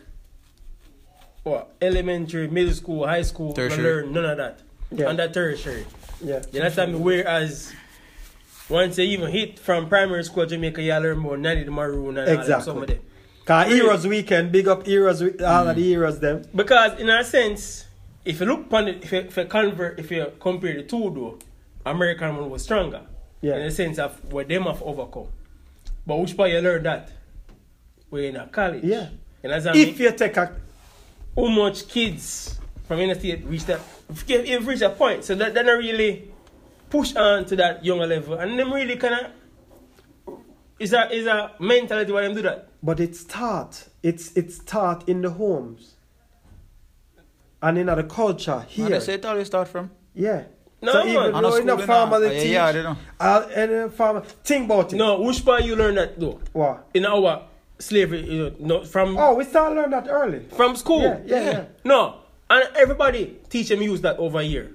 what elementary, middle school, high school, Tertiary. learn none of that. Yeah. Under tertiary, Yeah. you understand me? Whereas once you even hit from primary school, Jamaica, you learn more Nanny the Maroon and all them, Exactly. some of them. Cause Really? Heroes Weekend, big up Heroes, all of the mm. heroes them. Because in a sense, if you look upon it, if you, if you convert, if you compare the two though, American one was stronger. Yeah. In the sense of what them have overcome. But which part you learn that? We're in a college. Yeah. And as I If mean, you take a how much kids from inner state reach that if if reach that point. So that they don't really push on to that younger level. And them really kinda is a is a mentality why them do that. But it's taught. It's it's taught in the homes. And in the culture Here. here. they say it always start from. yeah. No, so man. even And a though in school, the you farmer know. they Yeah, teach, yeah, they know. uh, and the farmer think about it. No, which part you learn that though? What? In our slavery, you know, no, from Oh, we start learn that early. From school. Yeah, yeah, yeah. No. And everybody teach them use that over here.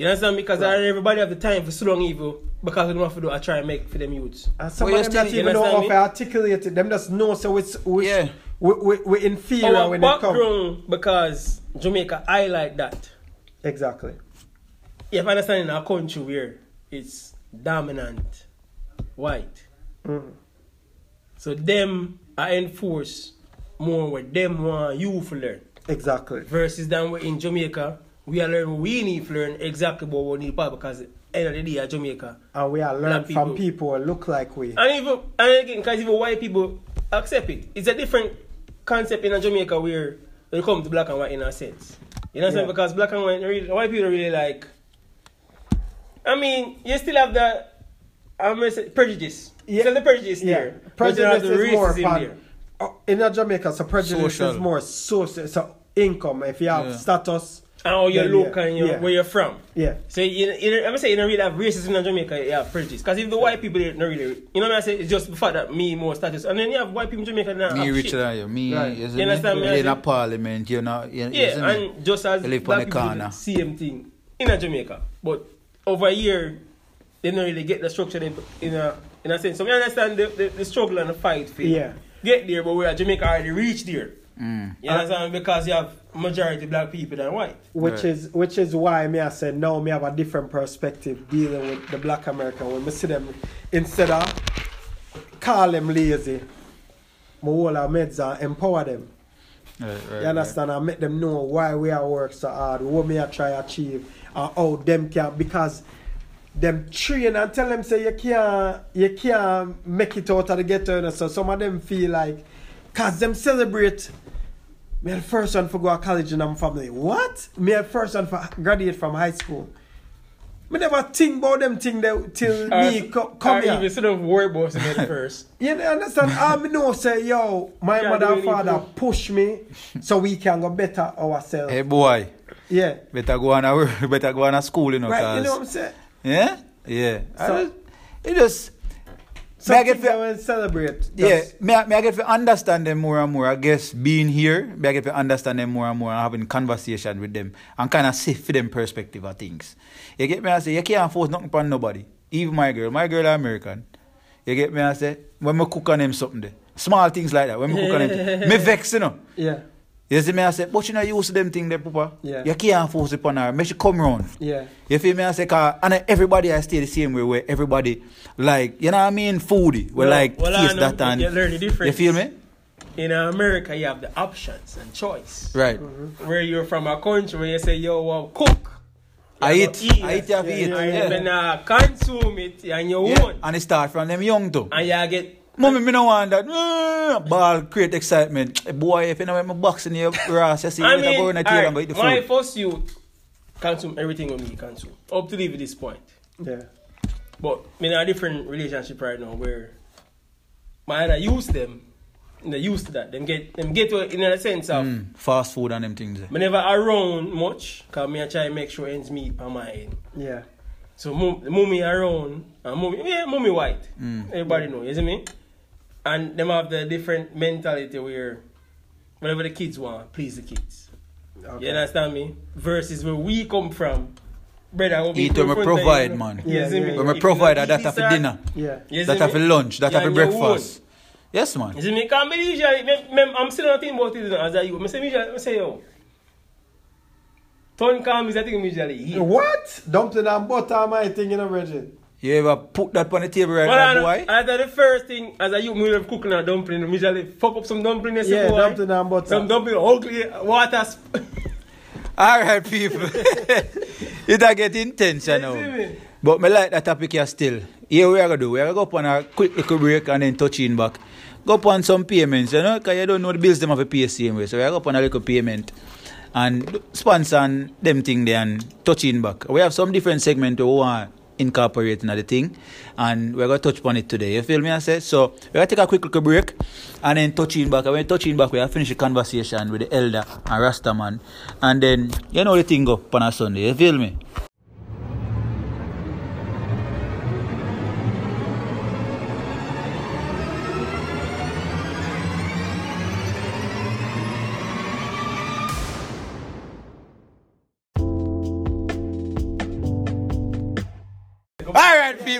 You understand? me? Because Right. not everybody have the time for so long evil because we don't have to do I try and make for them youths. And some Well, of you them not even know how understand to articulate it. Them just know so it's we, Yeah. we, we, we inferior Our when it comes. background because Jamaica I like that. Exactly. You have understand in our country where it's dominant white. Mm. So them are enforced more what them want you to learn. Exactly. Versus than we in Jamaica, we are learning we need to learn exactly what we need to because end of the day at Jamaica. And we are learning Black from people. people who look like we. And even and again, because even white people accept it. It's a different concept in Jamaica where when it comes to black and white in a sense. You know what I'm saying? Yeah. Because black and white, really, white people really like. I mean, you still have the I'm gonna say prejudice. Yeah. Still the prejudice Yeah. there. but you have Prejudice the is more racism fun. there. Uh, In a Jamaica, so prejudice Social. is more social. So income. If you have Yeah. status, And how you Then, look yeah, and you, yeah. where you're from. yeah, So you, you I'm gonna say you don't really have racism in Jamaica, you have prejudice. Because if the white people they don't really, you know what I say, it's just the fact that me more status, and then you have white people in Jamaica that Me have richer than you. Me, Right. you see You me? understand me, You in a parliament, you know. You, you see Yeah, me? and just as You live black on the people do corner. the same thing in a Jamaica, but over here they don't really get the structure in, in a in a sense. So we understand the, the, the struggle and the fight for Yeah. get there, but we are Jamaica already reached there. Mm. You understand because you have majority black people than white. which Right. is which is why me I said now me have a different perspective dealing with the black American when me see them instead of call them lazy, me hold our meds and empower them. Right, right, You understand? I make them know why we are work so hard, what me I try achieve, and how them can because them train and tell them say you can't you can't make it out of the ghetto. you know, So some of them feel like cause them celebrate me the first one for go to college in my family. What? Me the first one for graduate from high school. Me never think about them thing that till *laughs* me co- come or here. even sort of worry about it first. *laughs* You understand? I me know say, yo, my Yeah, mother and father improve. push me so we can go better ourselves. Hey boy, Yeah. better go on a *laughs* better go on a school, you know. Right, you know what 'cause- I'm saying? yeah, yeah. I So- just- it just Me I get I will celebrate. yeah. Me, I- me I get to understand them more and more. I guess being here, may I get to understand them more and more and having conversation with them and kind of see for them perspective of things. You get me? I say you can't force nothing upon nobody. Even my girl, my girl American. You get me? I say when me cook on them something there, small things like that. When me cook on them, me *laughs* vex, you know. Yeah. You see me? I say, but you know, to them thing there, Papa. Yeah. You can't force it upon her. Make she come round. Yeah. You feel me? I say, cause, and everybody I stay the same way where everybody like, you know what I mean, foodie. We Well, like well, I taste know, that and you learn the difference. You feel me? In America, you have the options and choice. Right. Where you're from a country where you say, yo, well, cook. I You eat, go I eat, you have Yeah, eat. yeah, And Yeah. you then uh, consume it and you Yeah. own. And it start from them young too. And you get Mommy, me no want that. Mm, ball create excitement. Eh, Boy, if you know my box in your grass, you see, I you better mean, go in the tail and go eat the alright, my first youth consume everything with me consume. Up to leave this point. Yeah. But I'm in a different relationship right now where my other use them, they used to that. Them get them get to it in a sense of Mm, fast food and them things. eh. me never around much because me I try to make sure ends meet on my end. Yeah. So mum, mummy around and mummy yeah, mummy white. Mm. Everybody know, you see me? And them have the different mentality where whatever the kids want, please the kids. Okay. You understand me? Versus where we come from, brother. what we Eat when we provide, man. you Yeah, yeah, me? yeah. When we If provide that, eat that for dinner, Yeah. you that me? for lunch, that Yeah, for breakfast. Yes, man. You see me? Because me usually, me, me, I'm still not thinking about it you know, as a youth. I say, me usually, I say, yo, Ton calm is the thing me usually eat. What? Dumpling and butter, my thing, you know, Virgin. You ever put that on the table right Well, now, I, boy? I thought the first thing as a youth, me love cooking a dumpling. Me usually fuck up some dumpling. you see, Yeah, boy. dumpling and butter. Some dumpling ugly, water. sp- *laughs* All right, people. *laughs* it a get intense, you You know. me? But me like that topic here still. Here we are gonna do. We are gonna go up on a quick little break and then touch in back. Go up on some payments, you know, because you don't know the bills them have to pay same way. So we are go up on a little payment and sponsor them thing there and touch in back. We have some different segment we want incorporate in the thing and we're gonna touch upon it today. You feel me? I say so. We're gonna take a quick little break and then touch in back. And when touch in back, we have finish the conversation with the elder and Rastaman, and then you know the thing go on a Sunday. You feel me?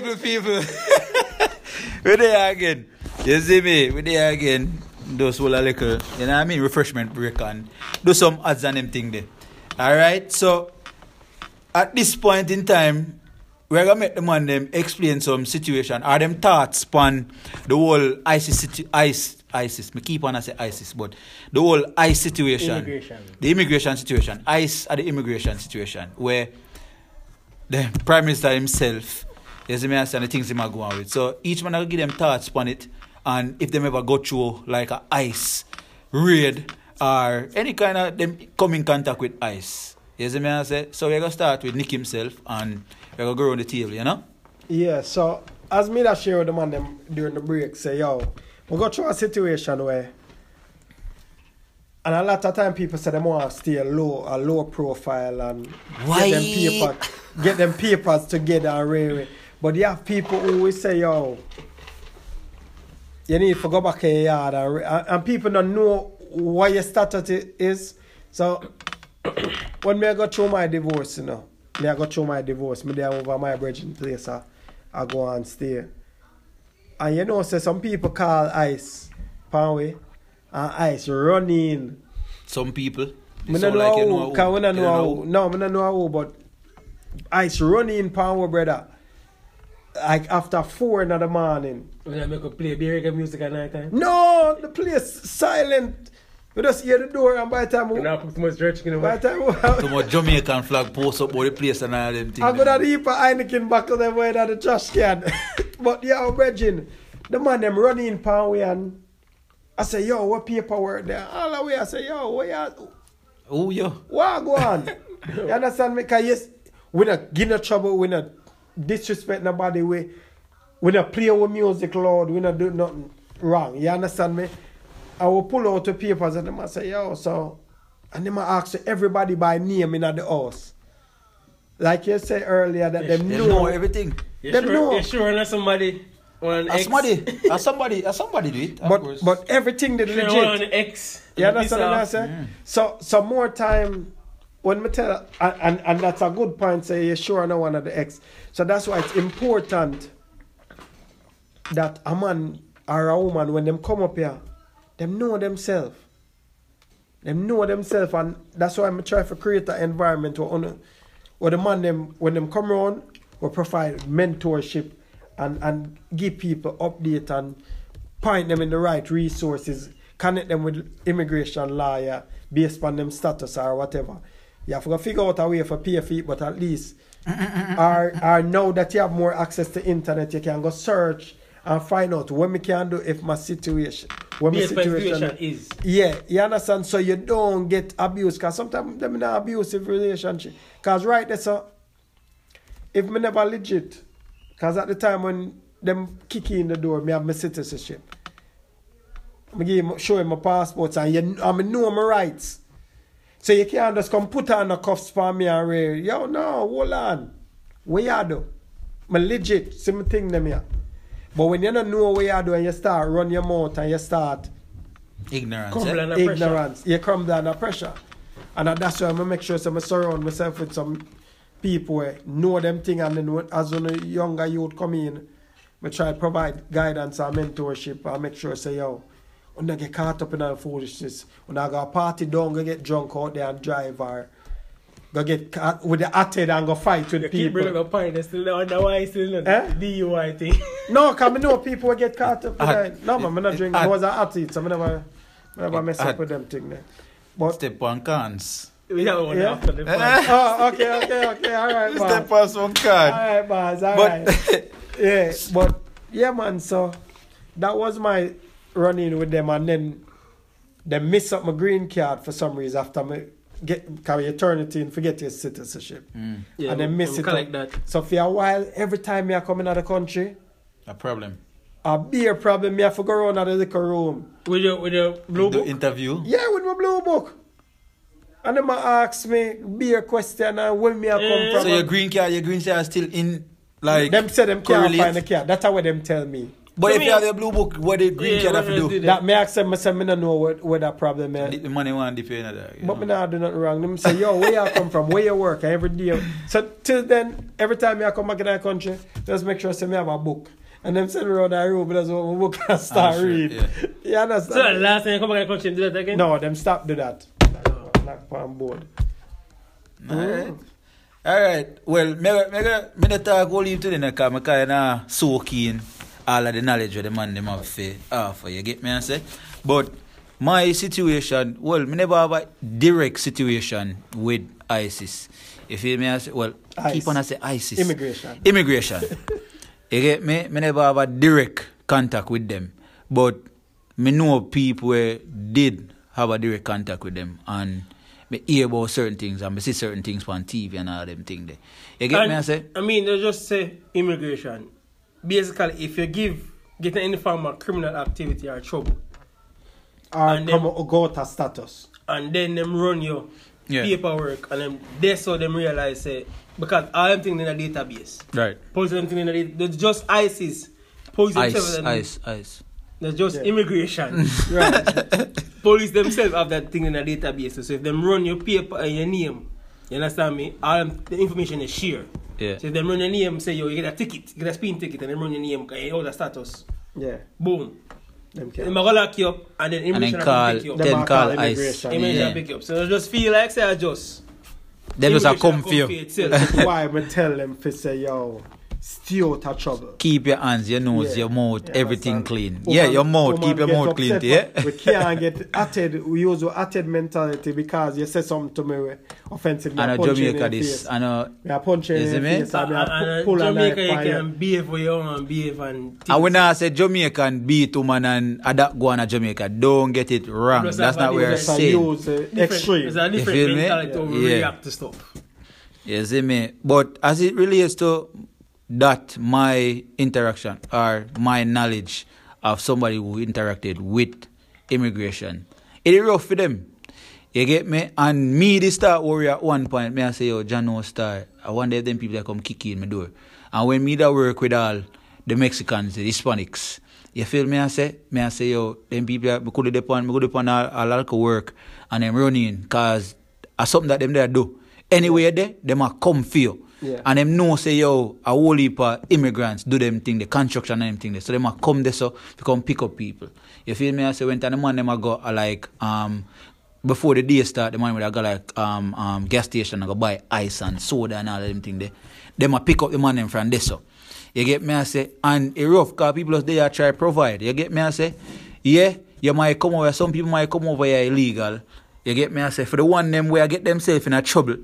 People, people. We're there again. You see me? We're there again. Do so a little, you know what I mean? Refreshment break and do some odds and them thing there. All right, so at this point in time, we're gonna make the man them explain some situation or them thoughts upon the whole ice, situ- ice ISIS. Me keep on I say ISIS, but the whole ICE situation. Immigration. The immigration situation. ICE are the immigration situation where the Prime Minister himself, you see me I say, and the things him are going with. So each man will give them thoughts on it and if them ever go through like a ICE raid or any kind of them come in contact with ICE. You see me I say? So we're gonna start with Nick himself and we're gonna go around the table, you know? Yeah, so as me that share with the man them during the break, say yo, we go through a situation where and a lot of time people say they want to stay a low, a low profile and Why? get them paper, get them papers together and really. But you have people who will say, yo, you need to go back in your yard and, and, people don't know what your status is. So *coughs* when me I go through my divorce, you know, me I go through my divorce, me there over my bridging place, I, I go and stay. And you know, say some people call ice, Panway, and ice running. Some people. Me no know like you how, who. we no know how, no, me no know how, but ice running, Panway, brother. Like after four in the morning. When I make a play beer reggae music at night time. No, the place silent. We just hear the door, and by the time we, And I put too much jerk chicken in by my the time we, Too much Jamaican flag post up all the place and all them things. I go to the heap of Heineken buckle them way down the trash can. *laughs* but yeah, Virgin, the man them running in Panway and I say, yo, what paperwork there? All the way I say, yo, what you Oh, yo. what go on? *laughs* you understand me? Cause yes, we not give no trouble, we not disrespect nobody, we we not play with music Lord. we not do nothing wrong. You understand me? I will pull out the papers and them I say, yo, so and them I ask everybody by name in the house. Like you said earlier that them They know, know everything. You Them sure, know. you sure not somebody one A ex? somebody, *laughs* a somebody, a somebody do it. Of but course. but everything did Sure one legit. ex. You understand what I Piss off. say? So so more time when me tell and, and, that's a good point, say you sure no one of the ex. So that's why it's important that a man or a woman when them come up here, them know themselves. Them know themselves and that's why I try to create an environment where, on, where the man them when them come around we provide mentorship and, and give people update and point them in the right resources, connect them with immigration lawyer based on them status or whatever. You have to figure out a way for pay for it, but at least or, or now that you have more access to internet, you can go search and find out what me can do if my situation what my situation is. yeah, you understand? So you don't get abused. Because sometimes them in an abusive relationship. Because right there, so, if me never legit, because at the time when them kick in the door, me have my citizenship. I give him, show him my passports and you, I know my rights. So you can't just come put on the cuffs for me and rear. Yo, no, hold on. What you do? Me legit, see me thing them here. But when you don't know what you do and you start run your mouth and you start Ignorance. Come eh? under pressure. ignorance. You come down under pressure. And that's why I'm make sure so I surround myself with some people who know them thing and then when- as when a younger youth come in, I try to provide guidance and mentorship and make sure say yo, when they get caught up in all foolishness, when I go party down, go get drunk out there and drive or go get caught with the atted and go fight with You keep bringing people. up point, they still wonder why it's still not Eh? DUI thing. *laughs* No, because I know people will get caught up with that. No, man, I'm not it- drinking. I at- was an athlete, so I never, I never mess up with them thing there. But Step on cans. we have one Yeah. after the point. oh, okay, okay, okay. All right, man. Step on some All can. right, boss. All right. But *laughs* yeah, but yeah, man. So that was my run-in with them, and then they miss up my green card for some reason after me get carry eternity and forget your citizenship, mm. Yeah, and then miss we it. collect up. that. So for a while, every time me I come in the country, a problem. a beer problem. Me have to go around to the liquor room. With your with your blue The book. interview. Yeah, with my blue book. And them a ask me beer question and when me a come from. So your green card, your green card is still in like. them say them can't correlate. find the car. That's how them tell me. But So if me- you have your blue book, what the green Yeah, card have to do? it do? That me ask them, I say me no know what, what that problem is. The money one dip you in that. But know. me not do nothing wrong. Them say, yo, where you come from? Where you work? And every day. So till then, every time I come back in that country, just make sure say me have a book. And them send me around that room, that's what my book and start sure, read. yeah. You understand? So the last time you come back to the country and do that again? no, them stop do that. Knock on board. Alright. Alright. Well, me, me, me, me not talk all you today because I'm kind of so keen all of the knowledge where the man them have for offer. You get me I say? But my situation, well, me never have a direct situation with ISIS. You feel me? I say, well, ICE. keep on I say ISIS. Immigration. Immigration. *laughs* you get me? Me never have a direct contact with them. But me know people where did have a direct contact with them and me hear about certain things and me see certain things on TV and all them things there. You get me I say? I mean, they just say immigration. Basically, if you give get any form of criminal activity or trouble, Or And come then- or go to status. and then them run your Yeah. paperwork, and then that's how them realize say because all them things in a database. Right. Police them things in a database. There's just ISIS. Police Ice, themselves. ice, ice. There's just Yeah. immigration. *laughs* Right. Police themselves have that thing in a database. So if them run your paper and your name, You understand me? All the information is shared. Yeah. So if them run your name, say, yo, you get a ticket, get a spin ticket, and them run your name, you hold a status. Yeah. Boom. Them can. They go lock you up, and then immigration and then call, pick you up. Then, then call ICE. Immigration yeah. pick you up. So just feel like, say, I just... Them just a come for you. Why I tell them to say, yo... stay out of trouble. Keep your hands, your nose, Yeah. your mouth, Yeah, everything understand? clean. Woman- yeah, your mouth, keep your mouth clean. Yeah. We can't *laughs* get atted. We use the atted mentality because you say something to me we offensive. me I know punch you in Jamaica the this. face. I know. Me a punch you You in see the me? face. and me a And- and pu- pull a knife Jamaica, you for you. can behave for your own and behave and. And things. when I say Jamaican beat woman and a that go on a Jamaica, don't get it wrong. Just That's have not a what I'm different- So saying. use uh, Different- extreme. It's a different feel me? mentality how we Yeah. react to stuff. You see me? But as it relates to that, my interaction or my knowledge of somebody who interacted with immigration, it is rough for them. You get me? And me, the star warrior at one point, me I say, yo, John no star. I wonder if them people that come kick in my door. And when me that work with all the Mexicans, the Hispanics, you feel me I say? Me I say, yo, them people, that- me could depend, me could depend all, all of work and them running, cause it's something that them there do. Anyway there, them a come for you. Yeah. And them know say yo, a whole heap of immigrants do them thing, the construction and them thing. So them a come there so to come pick up people. You feel me? I say when time the man them a go uh, like um before the day start, the man would go like um um gas station and go buy ice and soda and all them thing there. Them a pick up the man them from there so. You get me I say and it rough cause people just there try provide. You get me I say? Yeah, you might come over some people might come over here illegal. You get me I say for the one them where I get themselves in a trouble.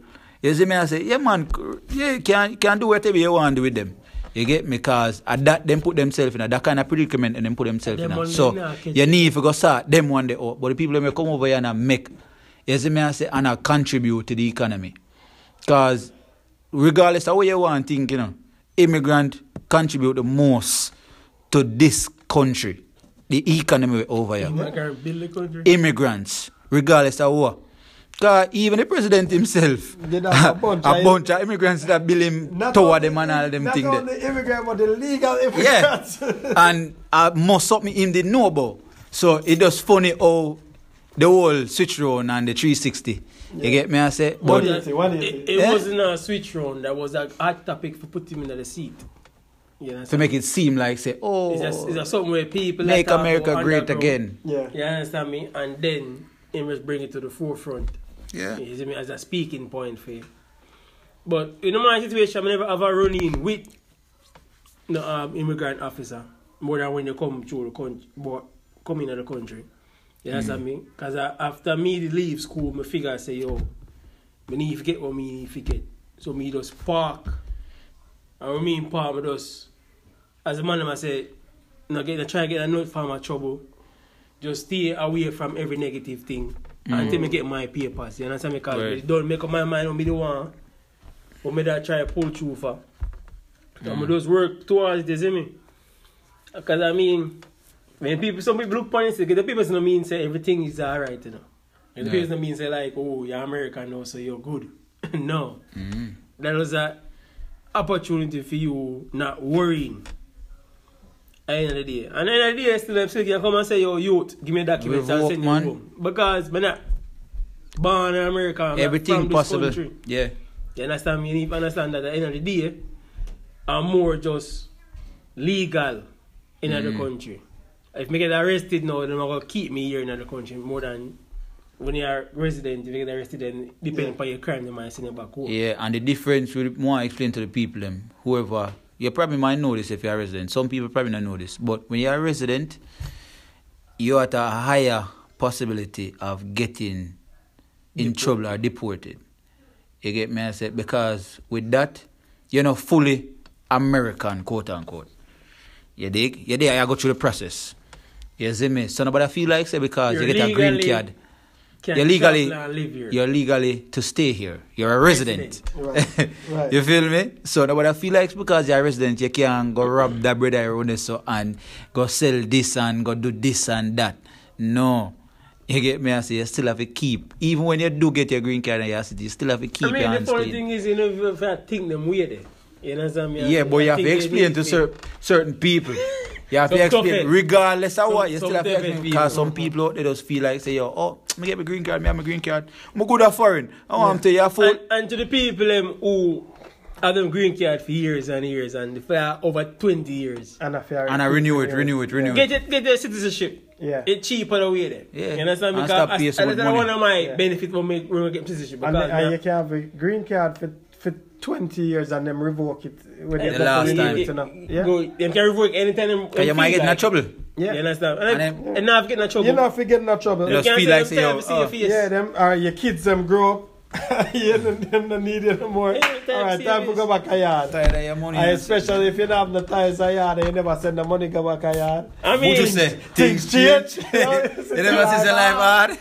You see me I say, yeah man, yeah, you can can do whatever you want to do with them. You get me? Cause at that them put themselves in a that kind of predicament and them put themselves Them in a. So catch you need to go start them one day out. But the people that may come over here and a make, you see me I say, and I contribute to the economy. Cause regardless of what you want to think, you know, immigrant contribute the most to this country, the economy over here I can build the country. immigrants, regardless of what. Cause even the president himself, a bunch *laughs* a of- bunch of immigrants that bill him not toward them and all them things. not things. only there. immigrant, but the legal immigrants. Yeah, immigrants. *laughs* and uh, most something him did know about. So it just funny how the whole switch round and the 360. You get me? I say, What but do you think? What do you It, it Eh? wasn't a switch round. That was a hot topic for put him in the seat. You to make it seem like say, oh, it's a, it's a something where people make America great again. Yeah. You understand me? And then him just bring it to the forefront. Yeah. You see me as a speaking point for you. But in my situation, I never have a run in with no um, immigrant officer more than when you come through the country, but come into the country. You understand me? Because after me leave school, my figure say, yo, me need to get what me need to get. So me just park. And when me in park, me just, as a man, I say, no, get, try to get a note from my trouble. Just stay away from every negative thing Mm. until me get my papers. You understand me? Because right. it don't make up my mind on me the one. But me that try to pull through for. So mm. I just work towards this, you me? Because I mean, when people, some people look upon it, the people don't mean say everything is alright, you know. And The yeah. people don't mean say like, oh, you're American now, so you're good. *laughs* no. Mm. That was a opportunity for you not worrying. End of the day. And end of the day, still them still can come and say, yo, youth, give me documents and Revoke, send you man. home. Because me not born in America. I'm not Everything possible. country. Yeah. You understand me? You need to understand that at the end of the day, I'm more just legal in Mm. the country. If me get arrested now, then I'm going to keep me here in the country more than when you are resident. If you get arrested, then depending Yeah. upon your crime, they might send you back home. Yeah, and the difference we want to explain to the people them, whoever you probably might know this if you're a resident. Some people probably don't know this. But when you're a resident, you're at a higher possibility of getting in trouble or deported. You get me? I said because with that, you're not fully American, quote unquote. You dig? You're there, you go through the process. You see me? So nobody feel like say because You're you get a green card. Can You're legally and live here. you're legally to stay here. You're a resident. Right, *laughs* right. you feel me? So what I feel like is because you're a resident, you can go rob that brother around there so and go sell this and go do this and that. No. You get me? I say you still have to keep. Even when you do get your green card in your city, you still have to keep I mean, your the hands funny clean. thing is, you know, if I think them weird, eh, you understand me? Yeah, but you have to explain to cer- certain people. *laughs* You have to explain, regardless of Some- what, you some still have to explain. Because some people out there just feel like, say, yo, oh, me get my green card, me have my green card. I'm good at foreign. I want to tell you, a. And, and to the people um, who have them green card for years and years and for over 20 years. And, if And I renew it, renew it, renew Get it. it, get their citizenship. Yeah. It's cheaper the way there. Yeah. You understand? And Because stop I, paying so I, that's money. one of my Yeah. benefits when we, when we get citizenship. And, Because and now- you can have a green card for, for 20 years and then revoke it when you The get last to time. leave it, you know. Yeah. Go, them can revoke anytime. them- Because them you might feel get in like. trouble. Yeah. You understand? And, And and, then- and now I'm getting in trouble. You know if you get in trouble. You you just can't feel say like them say, time oh, yo, to see your oh. face. Yeah, them or your kids them grow up. You them, them don't need it no more. Yeah, time All right, to time see to your go back a yard. Tired of your money. And especially if you don't have the ties a yard and you never send the money go back a yard. I mean, What you say? Things *laughs* change. you never *laughs* see the life hard.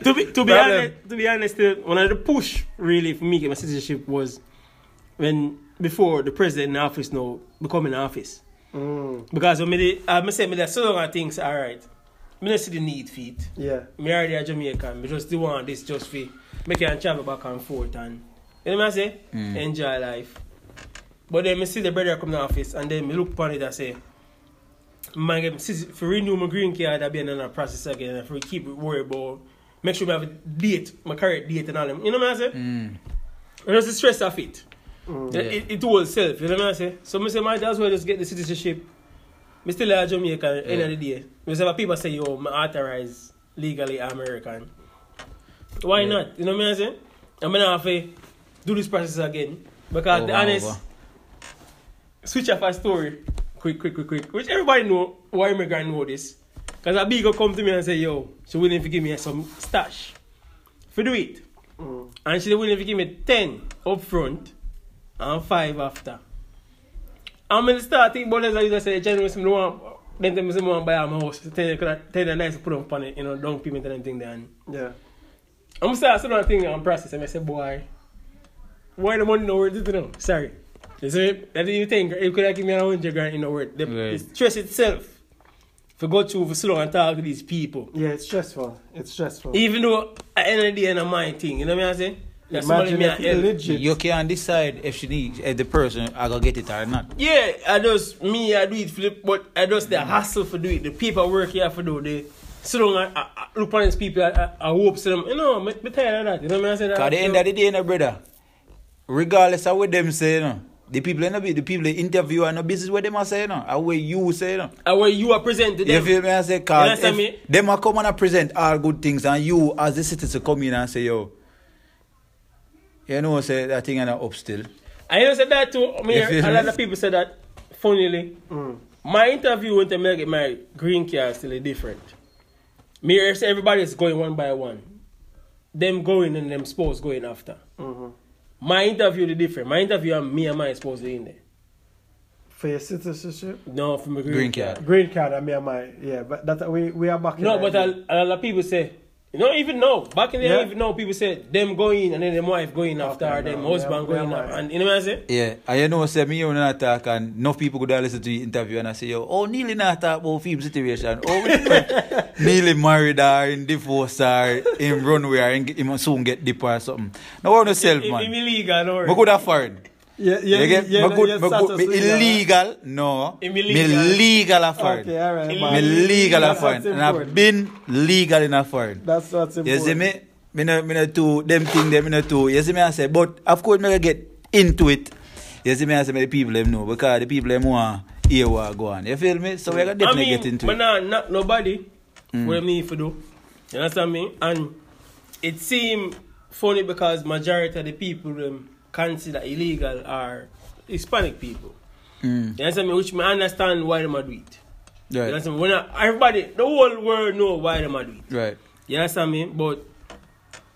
*laughs* to be to be Problem. honest, to be honest, uh, one of the push really for me get my citizenship was when before the president in office now becoming in office. Mm, Because when me dey- I me say me that so long I think all right. Me not see the need for it. yeah. Me already a Jamaican. Me just the want this just for me can travel back and forth and you know what I say? Mm. Enjoy life. But then me see the brother come to the office and then me look upon it and say, man, if I renew my green card, I'll be in another process again. If I keep worrying about, make sure I have a date, my correct date and all them. You know what I say? Mm. And There's the stress of it. Mm. It, It, it was self, you know what I say? So I say, might as well just get the citizenship. Me still a Jamaican, yeah. end of the day. Because people say, yo, I'm authorized legally American. Why Yeah. not? You know what I'm saying? I'm gonna have to do this process again. Because Over the honest, over. switch off a story, quick, quick, quick, quick. Which everybody know, why immigrant know this. Because a big girl come to me and say, yo, she willing to give me some stash. For do it. Mm. And she willing to give me 10 up front and 5 after. I'm in the starting but as I used to say, generally, me want, then me say, want buy my house. Tell you nice put on it, you know, down payment and everything there. And Yeah. I'm start sitting and thinking I'm processing. I say, boy, why the money no worth it, you know? Sorry. You see, that you think, you could have given me a hundred grand in the word. The, Right. the stress itself, for go through, for sit down and talk to these people. Yeah, it's stressful. It's stressful. Even though at the end of the day, it's not my thing, you know what I'm saying? That's Imagine somebody me if a you help. legit. You can decide if she needs if the person I gonna get it or not. Yeah, I just me I do it flip, but I just the mm. hassle for do it, the paperwork you have to do, the sit down and, and, and look at these people uh, and, and hope to them. You know, me, me tired of that. You know what I'm saying? Because at the end of the day, you know, brother, regardless of what them say, you know, the people in the, the people they interview and no business what them are saying, you know, and what you say, you know. And where you are present to them. You feel me? I say, cause you know me? them are come and present all good things and you as the citizen come in and say, yo, you know, say that thing and up still. And you know, say that too. I mean, a lot me? of people say that, funnily. Mm. My interview when they make my green card still different. Me say everybody is going one by one. Them going and them spouse going after. Mhm. My interview is different. My interview and me and my spouse in there. For your citizenship? No, for my green, Green card. card. Green card, I mean, my, yeah, but that we, we are back No, that but day. a, a lot of people say, you don't even know. Back in the day, Yeah. you even know people said them going and then them wife going after, Okay, or them no, husband we are- going we are after. And you know what I say? Yeah, and you know, say me when I talk and enough people could have listen to the interview and I say, yo, oh, Neily not talk about film situation. Oh, we. *laughs* Neily married or in divorce or in runway or in, him soon get dip or something. No one self, If if man. illegal, no Me good at Yeah, yeah, yeah, yeah, good, yeah, good, me illegal, no. Me legal a foreign. Okay, alright. Me legal a foreign. And I've been legal in a foreign. That's what's important. You see me? Me no, me no too, them thing them, me no too. You see me, I say, but of course me get into it. You see me, I say, me the people them know. Because the people them want hear what go on. You feel me? So we can definitely I mean, get into it. I nah, mean, not nobody. Mm. What me if you do. You understand me? And it seem funny because majority of the people them... Um, consider illegal are Hispanic people. Mm. You understand me? Which me understand why they do it. Right. You understand me? When I, everybody, the whole world know why they do it. Right. You understand me? But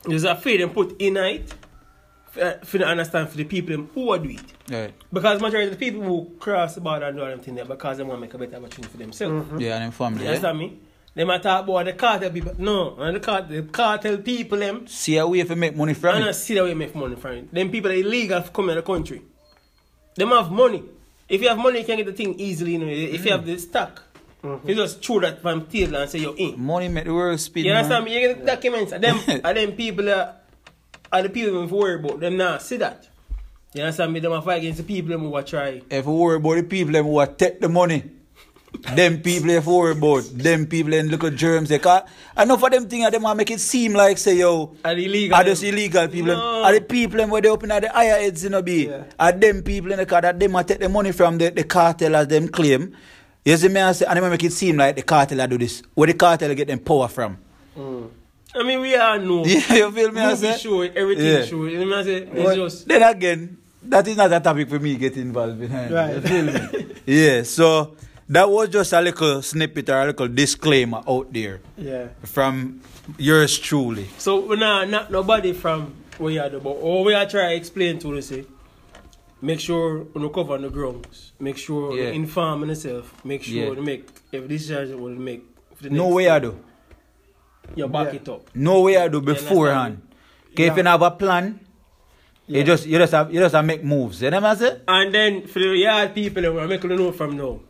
there's a fear them put in it uh, for the understand for the people them who do it. Right. Because majority of the people who cross the border and do everything there because they want to make a better opportunity for themselves. Mm -hmm. Yeah, and them family. You understand yeah? me? They might talk about the cartel people. No, and the cartel, the cartel people them. See a way to make money from And I it. see that we make money from it. Them people are illegal for coming in the country. Them have money. If you have money, you can get the thing easily. You know, if you have the stock, mm-hmm. you just throw that from table and say you're in. Money make the world spin. You understand man. me? You get the documents. And them, *laughs* and them people are, are the people who worry about. Them not see that. You understand me? Them are fight against the people them who are try. If you worry about the people them who are take the money, them people you worry about them people and look at germs. They can enough of them things them a make it seem like say yo. Are illegal. Are those illegal people? No. Are the people where they open at the higher heads, you know, be? Yeah. Are them people in the car that them a take the money from the, the cartel as them claim? You see me I say, and them a make it seem like the cartel a do this. Where the cartel get them power from? Mm. I mean, we all know. Yeah, *laughs* you feel me? I say? show, everything Yeah. show. You know what I'm saying? It's just. then again, that is not a topic for me get involved in. Eh? Right. You feel me? *laughs* yeah, so that was just a little snippet or a little disclaimer out there Yeah. from yours truly. So we not not nobody from where you are but all we are trying to explain to you say, make sure you cover on the grounds, make sure Yeah. you inform yourself, make sure Yeah. you make if this decision will make for the No next way I do. you back Yeah. it up. No way I do beforehand. Okay, if you have a plan, Yeah. you just you just have you just have make moves. You know what I say? And then for the yard people, I'm making you know from now,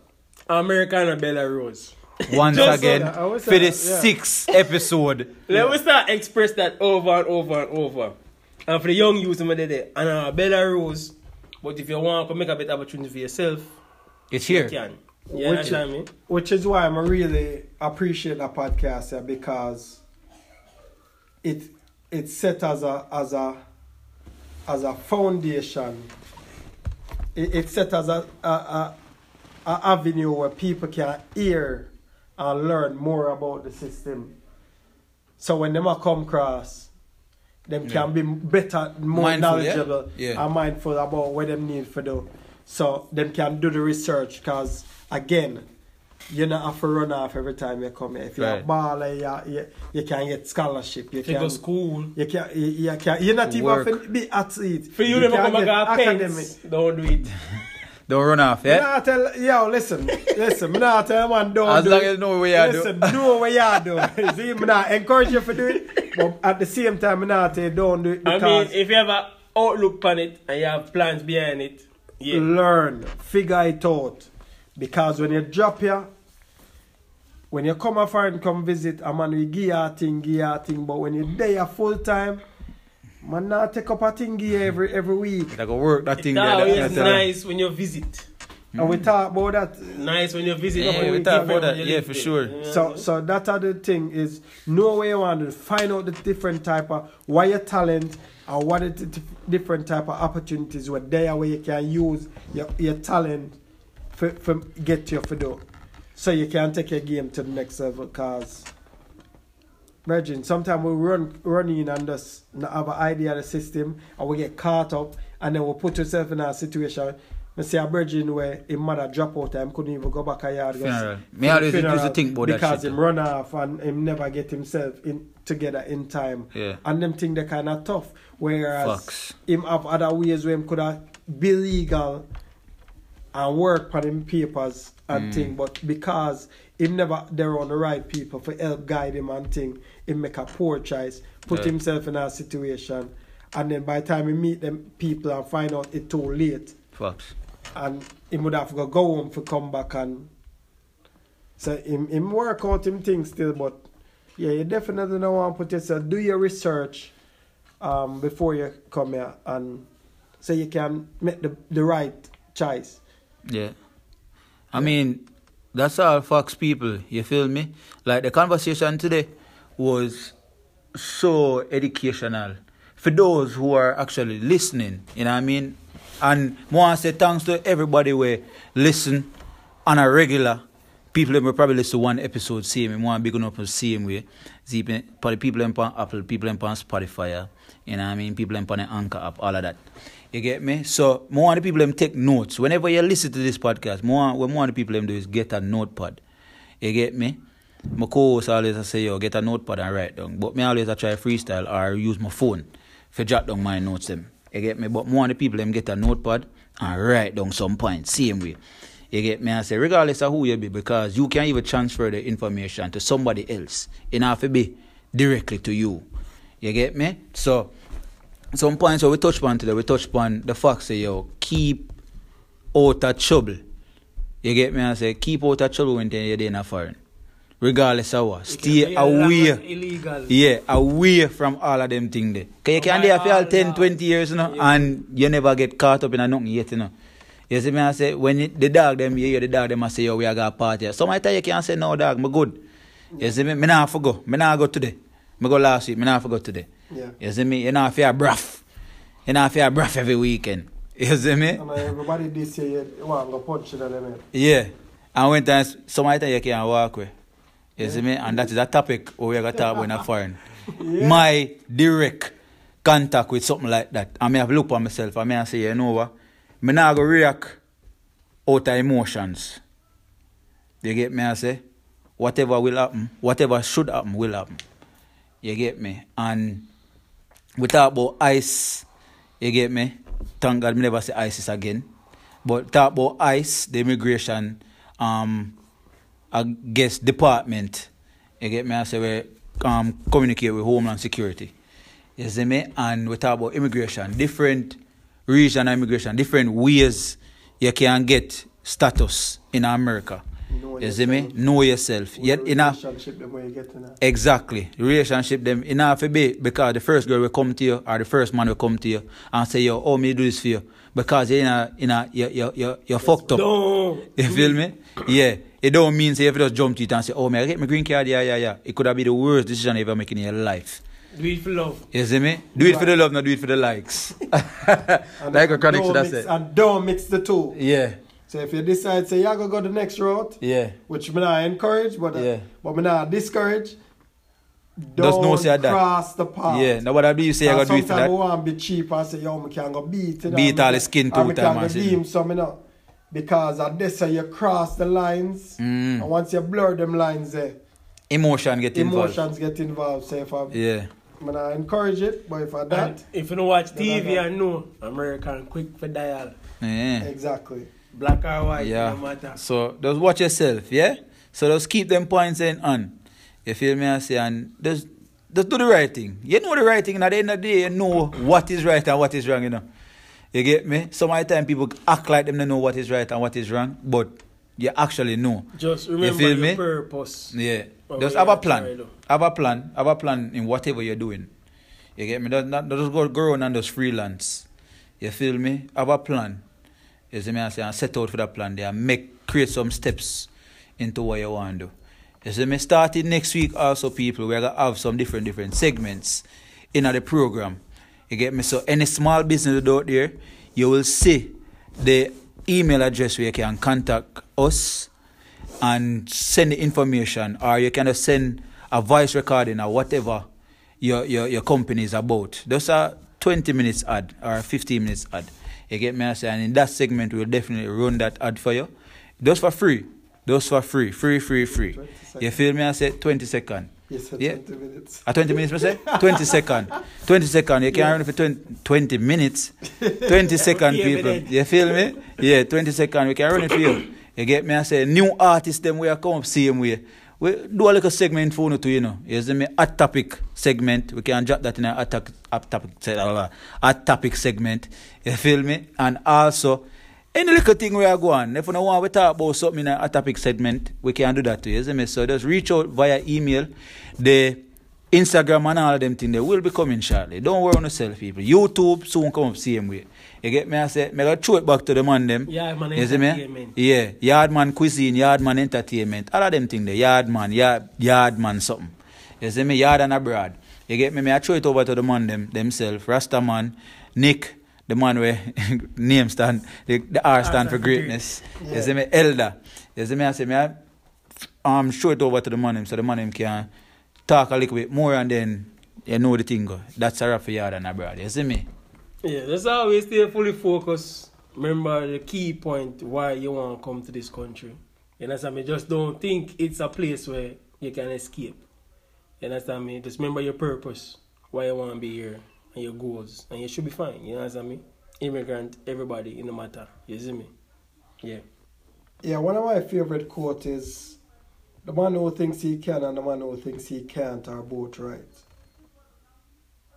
America and Belarus. Once Just so again, that- for say the yeah. sixth *laughs* episode. Let me start express that over and over and over. And for the young youth, I'm there. And uh, Belarus, but if you want to make a better opportunity for yourself, It's you here. can. You Which- understand me? Which is why I really appreciate that podcast yeah, because it it's set as a as a as a foundation. It, it's set as a, a, a, a avenue where people can hear and learn more about the system. So when them a come across, them can be better, more Mindful, knowledgeable Yeah. and mindful about what them need for do. So them can do the research because again, you not have to run off every time you come here. If you're a Right. baller, you, you, you can get scholarship. You you can go school, You can you, you can you're not even Work. have to be athlete. For you, never can come back get academic. pens. Don't do it. *laughs* Don't run off, Me yeah? nah tell yo, listen, listen, me nah tell man don't As do long it. as you know what you do. Listen, know what you do. *laughs* See, me nah encourage you to do it, but at the same time, me nah tell you don't do it I because mean, if you have an outlook on it and you have plans behind it, yeah. learn, figure it out. Because when you drop here, when you come a foreign, come visit, a man we give you a thing, give you a thing, but when you're there full time, man not take up a thing give you every every week. Like a work that thing It's there. that- always that- nice when you visit. And we talk about that Nice when you visit. Yeah, when we talk about that. Yeah, for sure. You know So so that other thing is know where you want to find out the different type of what your talent and what the t- different type of opportunities were there where you can use your, your talent for, for get your for do. So you can take your game to the next level cause Virgin, sometimes we run running in and just not have an idea of the system and we get caught up and then we put ourselves in a situation. I see a virgin where his mother drop out and couldn't even go back a yard. Funeral. Me always used to think about because him run off and him never get himself in together in time. Yeah. And them think they kind of tough. Whereas Facts. him have other ways where him could have be legal and work on him papers Mm. and thing, but because him never there on the right people for help guide him and thing, He make a poor choice, put Yeah. himself in a situation, and then by the time he meet them people and find out it too late, Facts. and him would have to go, home for come back and so him, him work out him things still, but yeah, you definitely don't want to put yourself do your research um, before you come here and so you can make the, the right choice. Yeah. I mean, that's all Fox people, you feel me? Like the conversation today was so educational for those who are actually listening, you know what I mean? And I want to say thanks to everybody who listen on a regular people them probably listen to one episode same way, want big enough the same way. People them on Apple, people them on Spotify, you know what I mean? People them on the Anchor app, all of that. You get me? So, more want the people them take notes. Whenever you listen to this podcast, more what more the people them do is get a notepad. You get me? My co-host always I say, yo, get a notepad and write down. But me always I try freestyle or use my phone for jot down my notes them. You get me? But more the people them get a notepad and write down some points, same way. You get me? I say, regardless of who you be, because you can even transfer the information to somebody else. It have to be directly to you. You get me? So, some points where we touch upon today, we touch upon the fact say, yo, keep out of trouble. You get me? I say, keep out of trouble when you're in a foreign. Regardless of what. Stay away. Illegal. Yeah, away from all of them things there. Cause you can there for all all 10, 20 years, you know, Yeah. and you never get caught up in a nothing yet, you know. You see me, I say, when it, the dog them, you hear the dog them, I say, yo, we are going to party. Sometimes you can't say, no, dog, me good. You see me, me not for go. Me not go today. Me go last week, me not for go today. Yeah. You see me, you not fear bruff. You not fear bruff every weekend. *laughs* You see me? And uh, everybody this year, you want to punch it on them. Yeah. And when times sometimes you can't walk with. You see me? And that is a topic we're gonna talk about in a *laughs* foreign. My direct contact with something like that. I may have look on myself. I may have say, you know what? Me not go react out of emotions. You get me? I say, whatever will happen, whatever should happen will happen. You get me? And we talk about ICE, you get me? Thank God me never say ISIS again. But talk about ICE, the immigration, um, I guess department. You get me? I say we um communicate with Homeland Security. You see me? And we talk about immigration, different region immigration, different ways you can get status in America. Know you see me? Know yourself. What Yet in a relationship them where you get in a. Exactly. The relationship them in have to be because the first girl will come to you or the first man will come to you and say, Yo, oh me do this for you. Because you're in a in a you you you you're fucked up. No. You feel me? Yeah. It don't mean say if you just jump to it and say, Oh man, I get my green card, yeah, yeah, yeah. It could have been the worst decision you ever make in your life. Do it for love. You see me? Do it for the love, not do it for the likes. *laughs* like a chronic should don't have said. And don't mix the two. Yeah, So if you decide, say, you're going to go the next route, yeah. which me not encourage, but, uh, but me not discourage, don't know say that. cross the path. Yeah. Now what I do you say I And gotta do it for sometimes we want to be cheap and say, yo, me can go beat it. Beat all the skin two me time can and say- redeem some, you know. Because at this, so you cross the lines, Mm. and once you blur them lines there, Emotion get involved. emotions get involved. So if I, Yeah. me not encourage it, but if I And that, if you don't watch TV, I TV got- and know, American quick for dial. Yeah. exactly. Black or white, Yeah. no matter. So just watch yourself, yeah? So just keep them points in on. You feel me? I say, and just, just do the right thing. You know the right thing, and at the end of the day, you know what is right and what is wrong, you know. You get me? Some of the time people act like them don't know what is right and what is wrong, but you actually know. Just remember feel your me? purpose. Yeah. What Just have a plan. to. Have a plan. Have a plan in whatever you're doing. You get me? Don't, not, don't just go, go around and just freelance. You feel me? Have a plan. You see me? I say, and set out for that plan there and make, create some steps into what you want to do. You see me? Starting next week also, people, we're going to have some different, different segments in the program. You get me? So any small business out there, you will see the email address where you can contact us and send the information or you can send a voice recording or whatever your, your, your company is about. Those are 20 minutes ad or 15 minutes ad. You get me? I say, and in that segment, we'll definitely run that ad for you. Those for free. Those for free. Free, free, free. 20 You feel me? I say 20 seconds. Yes, sir, Yeah. 20 minutes. A 20 minutes, I say? 20 second. 20 second. You can run it for 20, 20 minutes. 20 *laughs* second, people. You feel me? Yeah, 20 second. We can run it for you. You get me? I say, new artists, them, we are come up same way. We do a little segment for you you know. See me? Hot topic segment. We can drop that in a hot, topic- hot topic, topic segment. You feel me? And also, any little thing we are going, if you don't want to talk about something in a hot topic segment, we can do that too. You see me? So just reach out via email. The Instagram and all them things they will be coming shortly. Don't worry on yourself, people. YouTube soon come up same way. You get me? I say, me gotta throw it back to the man them. Yardman You see me? Entertainment. Yeah, Yardman Cuisine, Yardman Entertainment, all of them things there. Yardman, yard, Yardman something. You see me? Yard and abroad. You get me? Me I throw it over to the man them themselves. Rastaman, Nick, the man where *laughs* name stand, the, the R stand for greatness. You see me? Elda. You see me? I say me I um show it over to the man him so the man him can talk a little bit more and then you know the thing go. That's a rough yard and abroad. You see me? Yeah, that's always stay fully focused. Remember the key point why you want to come to this country. You understand me? Just don't think it's a place where you can escape. You understand me? Just remember your purpose, why you want to be here, and your goals, and you should be fine. You understand me? Immigrant, everybody, in the matter. You see me? Yeah. Yeah, one of my favorite quote is the man who thinks he can and the man who thinks he can't are both right.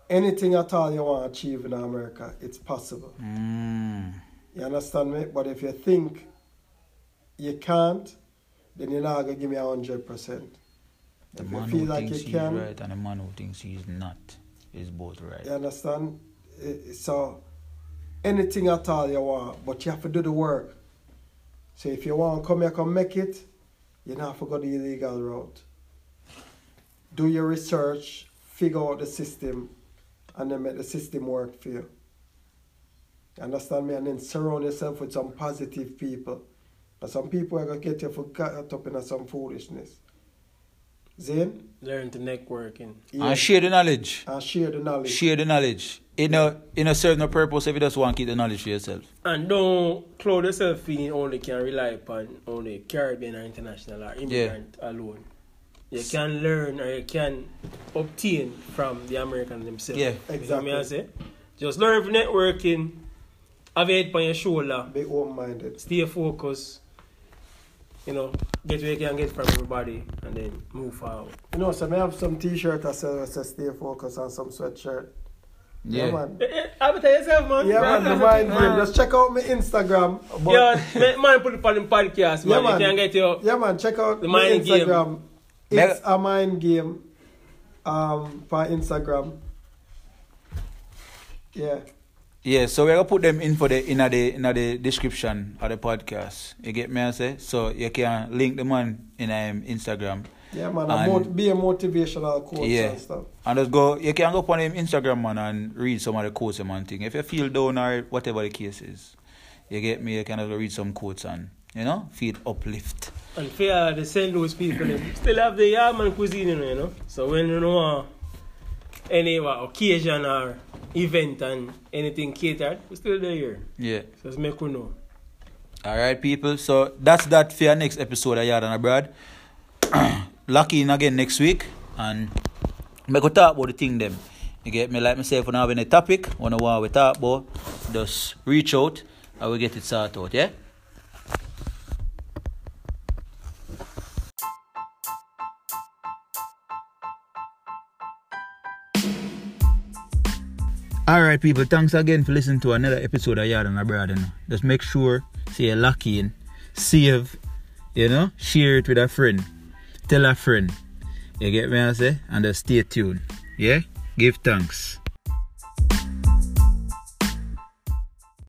Anything at all you want to achieve in America, it's possible. Mm. You understand me? But if you think you can't, then you're not gonna give me a hundred percent. The If man you feel who like thinks he's right and the man who thinks he's not is both right. you understand? So anything at all you want, but you have to do the work. So if you want to come here, come make it, you don't have to go the illegal route. Do your research, figure out the system, and then make the system work for you. You understand me? And then surround yourself with some positive people. But some people are going to get you for caught up in some foolishness. Zane? Learn to networking. Yeah. And share the knowledge. and share the knowledge. Share the knowledge. It no, it no serve no purpose if you just want to keep the knowledge for yourself. And don't clothe yourself feeling only can rely upon only Caribbean or international or immigrant alone. You can learn or you can obtain from the American themselves. Yeah. You know what Exactly. I say? Just learn from networking, have your head on your shoulder, Be open minded. stay focused, you know, get what you can get from everybody and then move forward. You know, so I have some t shirt I that says say stay focused and some sweatshirt. Yeah, Yeah. man. Eh, eh, Advertise yourself, man. Yeah, man, the mind game. Just check out my Instagram. But, *laughs* Yeah, man, man, put it on the podcast, Yeah, man. man. You can get your Yeah, man, check out The my mind game. Instagram. Mega- It's a mind game. Um, for Instagram. Yeah. Yeah, so we're gonna put them in for the in the in the description of the podcast. You get me I say? So you can link them on in um, Instagram. Yeah, man. And- mot- be a motivational coach Yeah. and stuff. And just go you can go up on him Instagram man and read some of the quotes and man thing. If you feel down or whatever the case is. You get me, you can also read some quotes and you know, feel uplift. And uh, the St. Louis people, still have the Yardman cuisine, you know, you know. So when you know uh, any uh, occasion or event and anything catered, we still there here. Yeah. So just make we know. Alright people, so that's that for your next episode of Yard and Abroad. *clears throat* Lock in again next week and me go talk about the thing them. You get me like myself when I have any topic, wanna want we talk about, just reach out and we get it sorted out, yeah? Alright people, thanks again for listening to another episode of Yard and Abroad. You know. Just make sure, say you lock in, save, you know, share it with a friend, tell a friend. You get me I say? And just stay tuned. Yeah? Give thanks.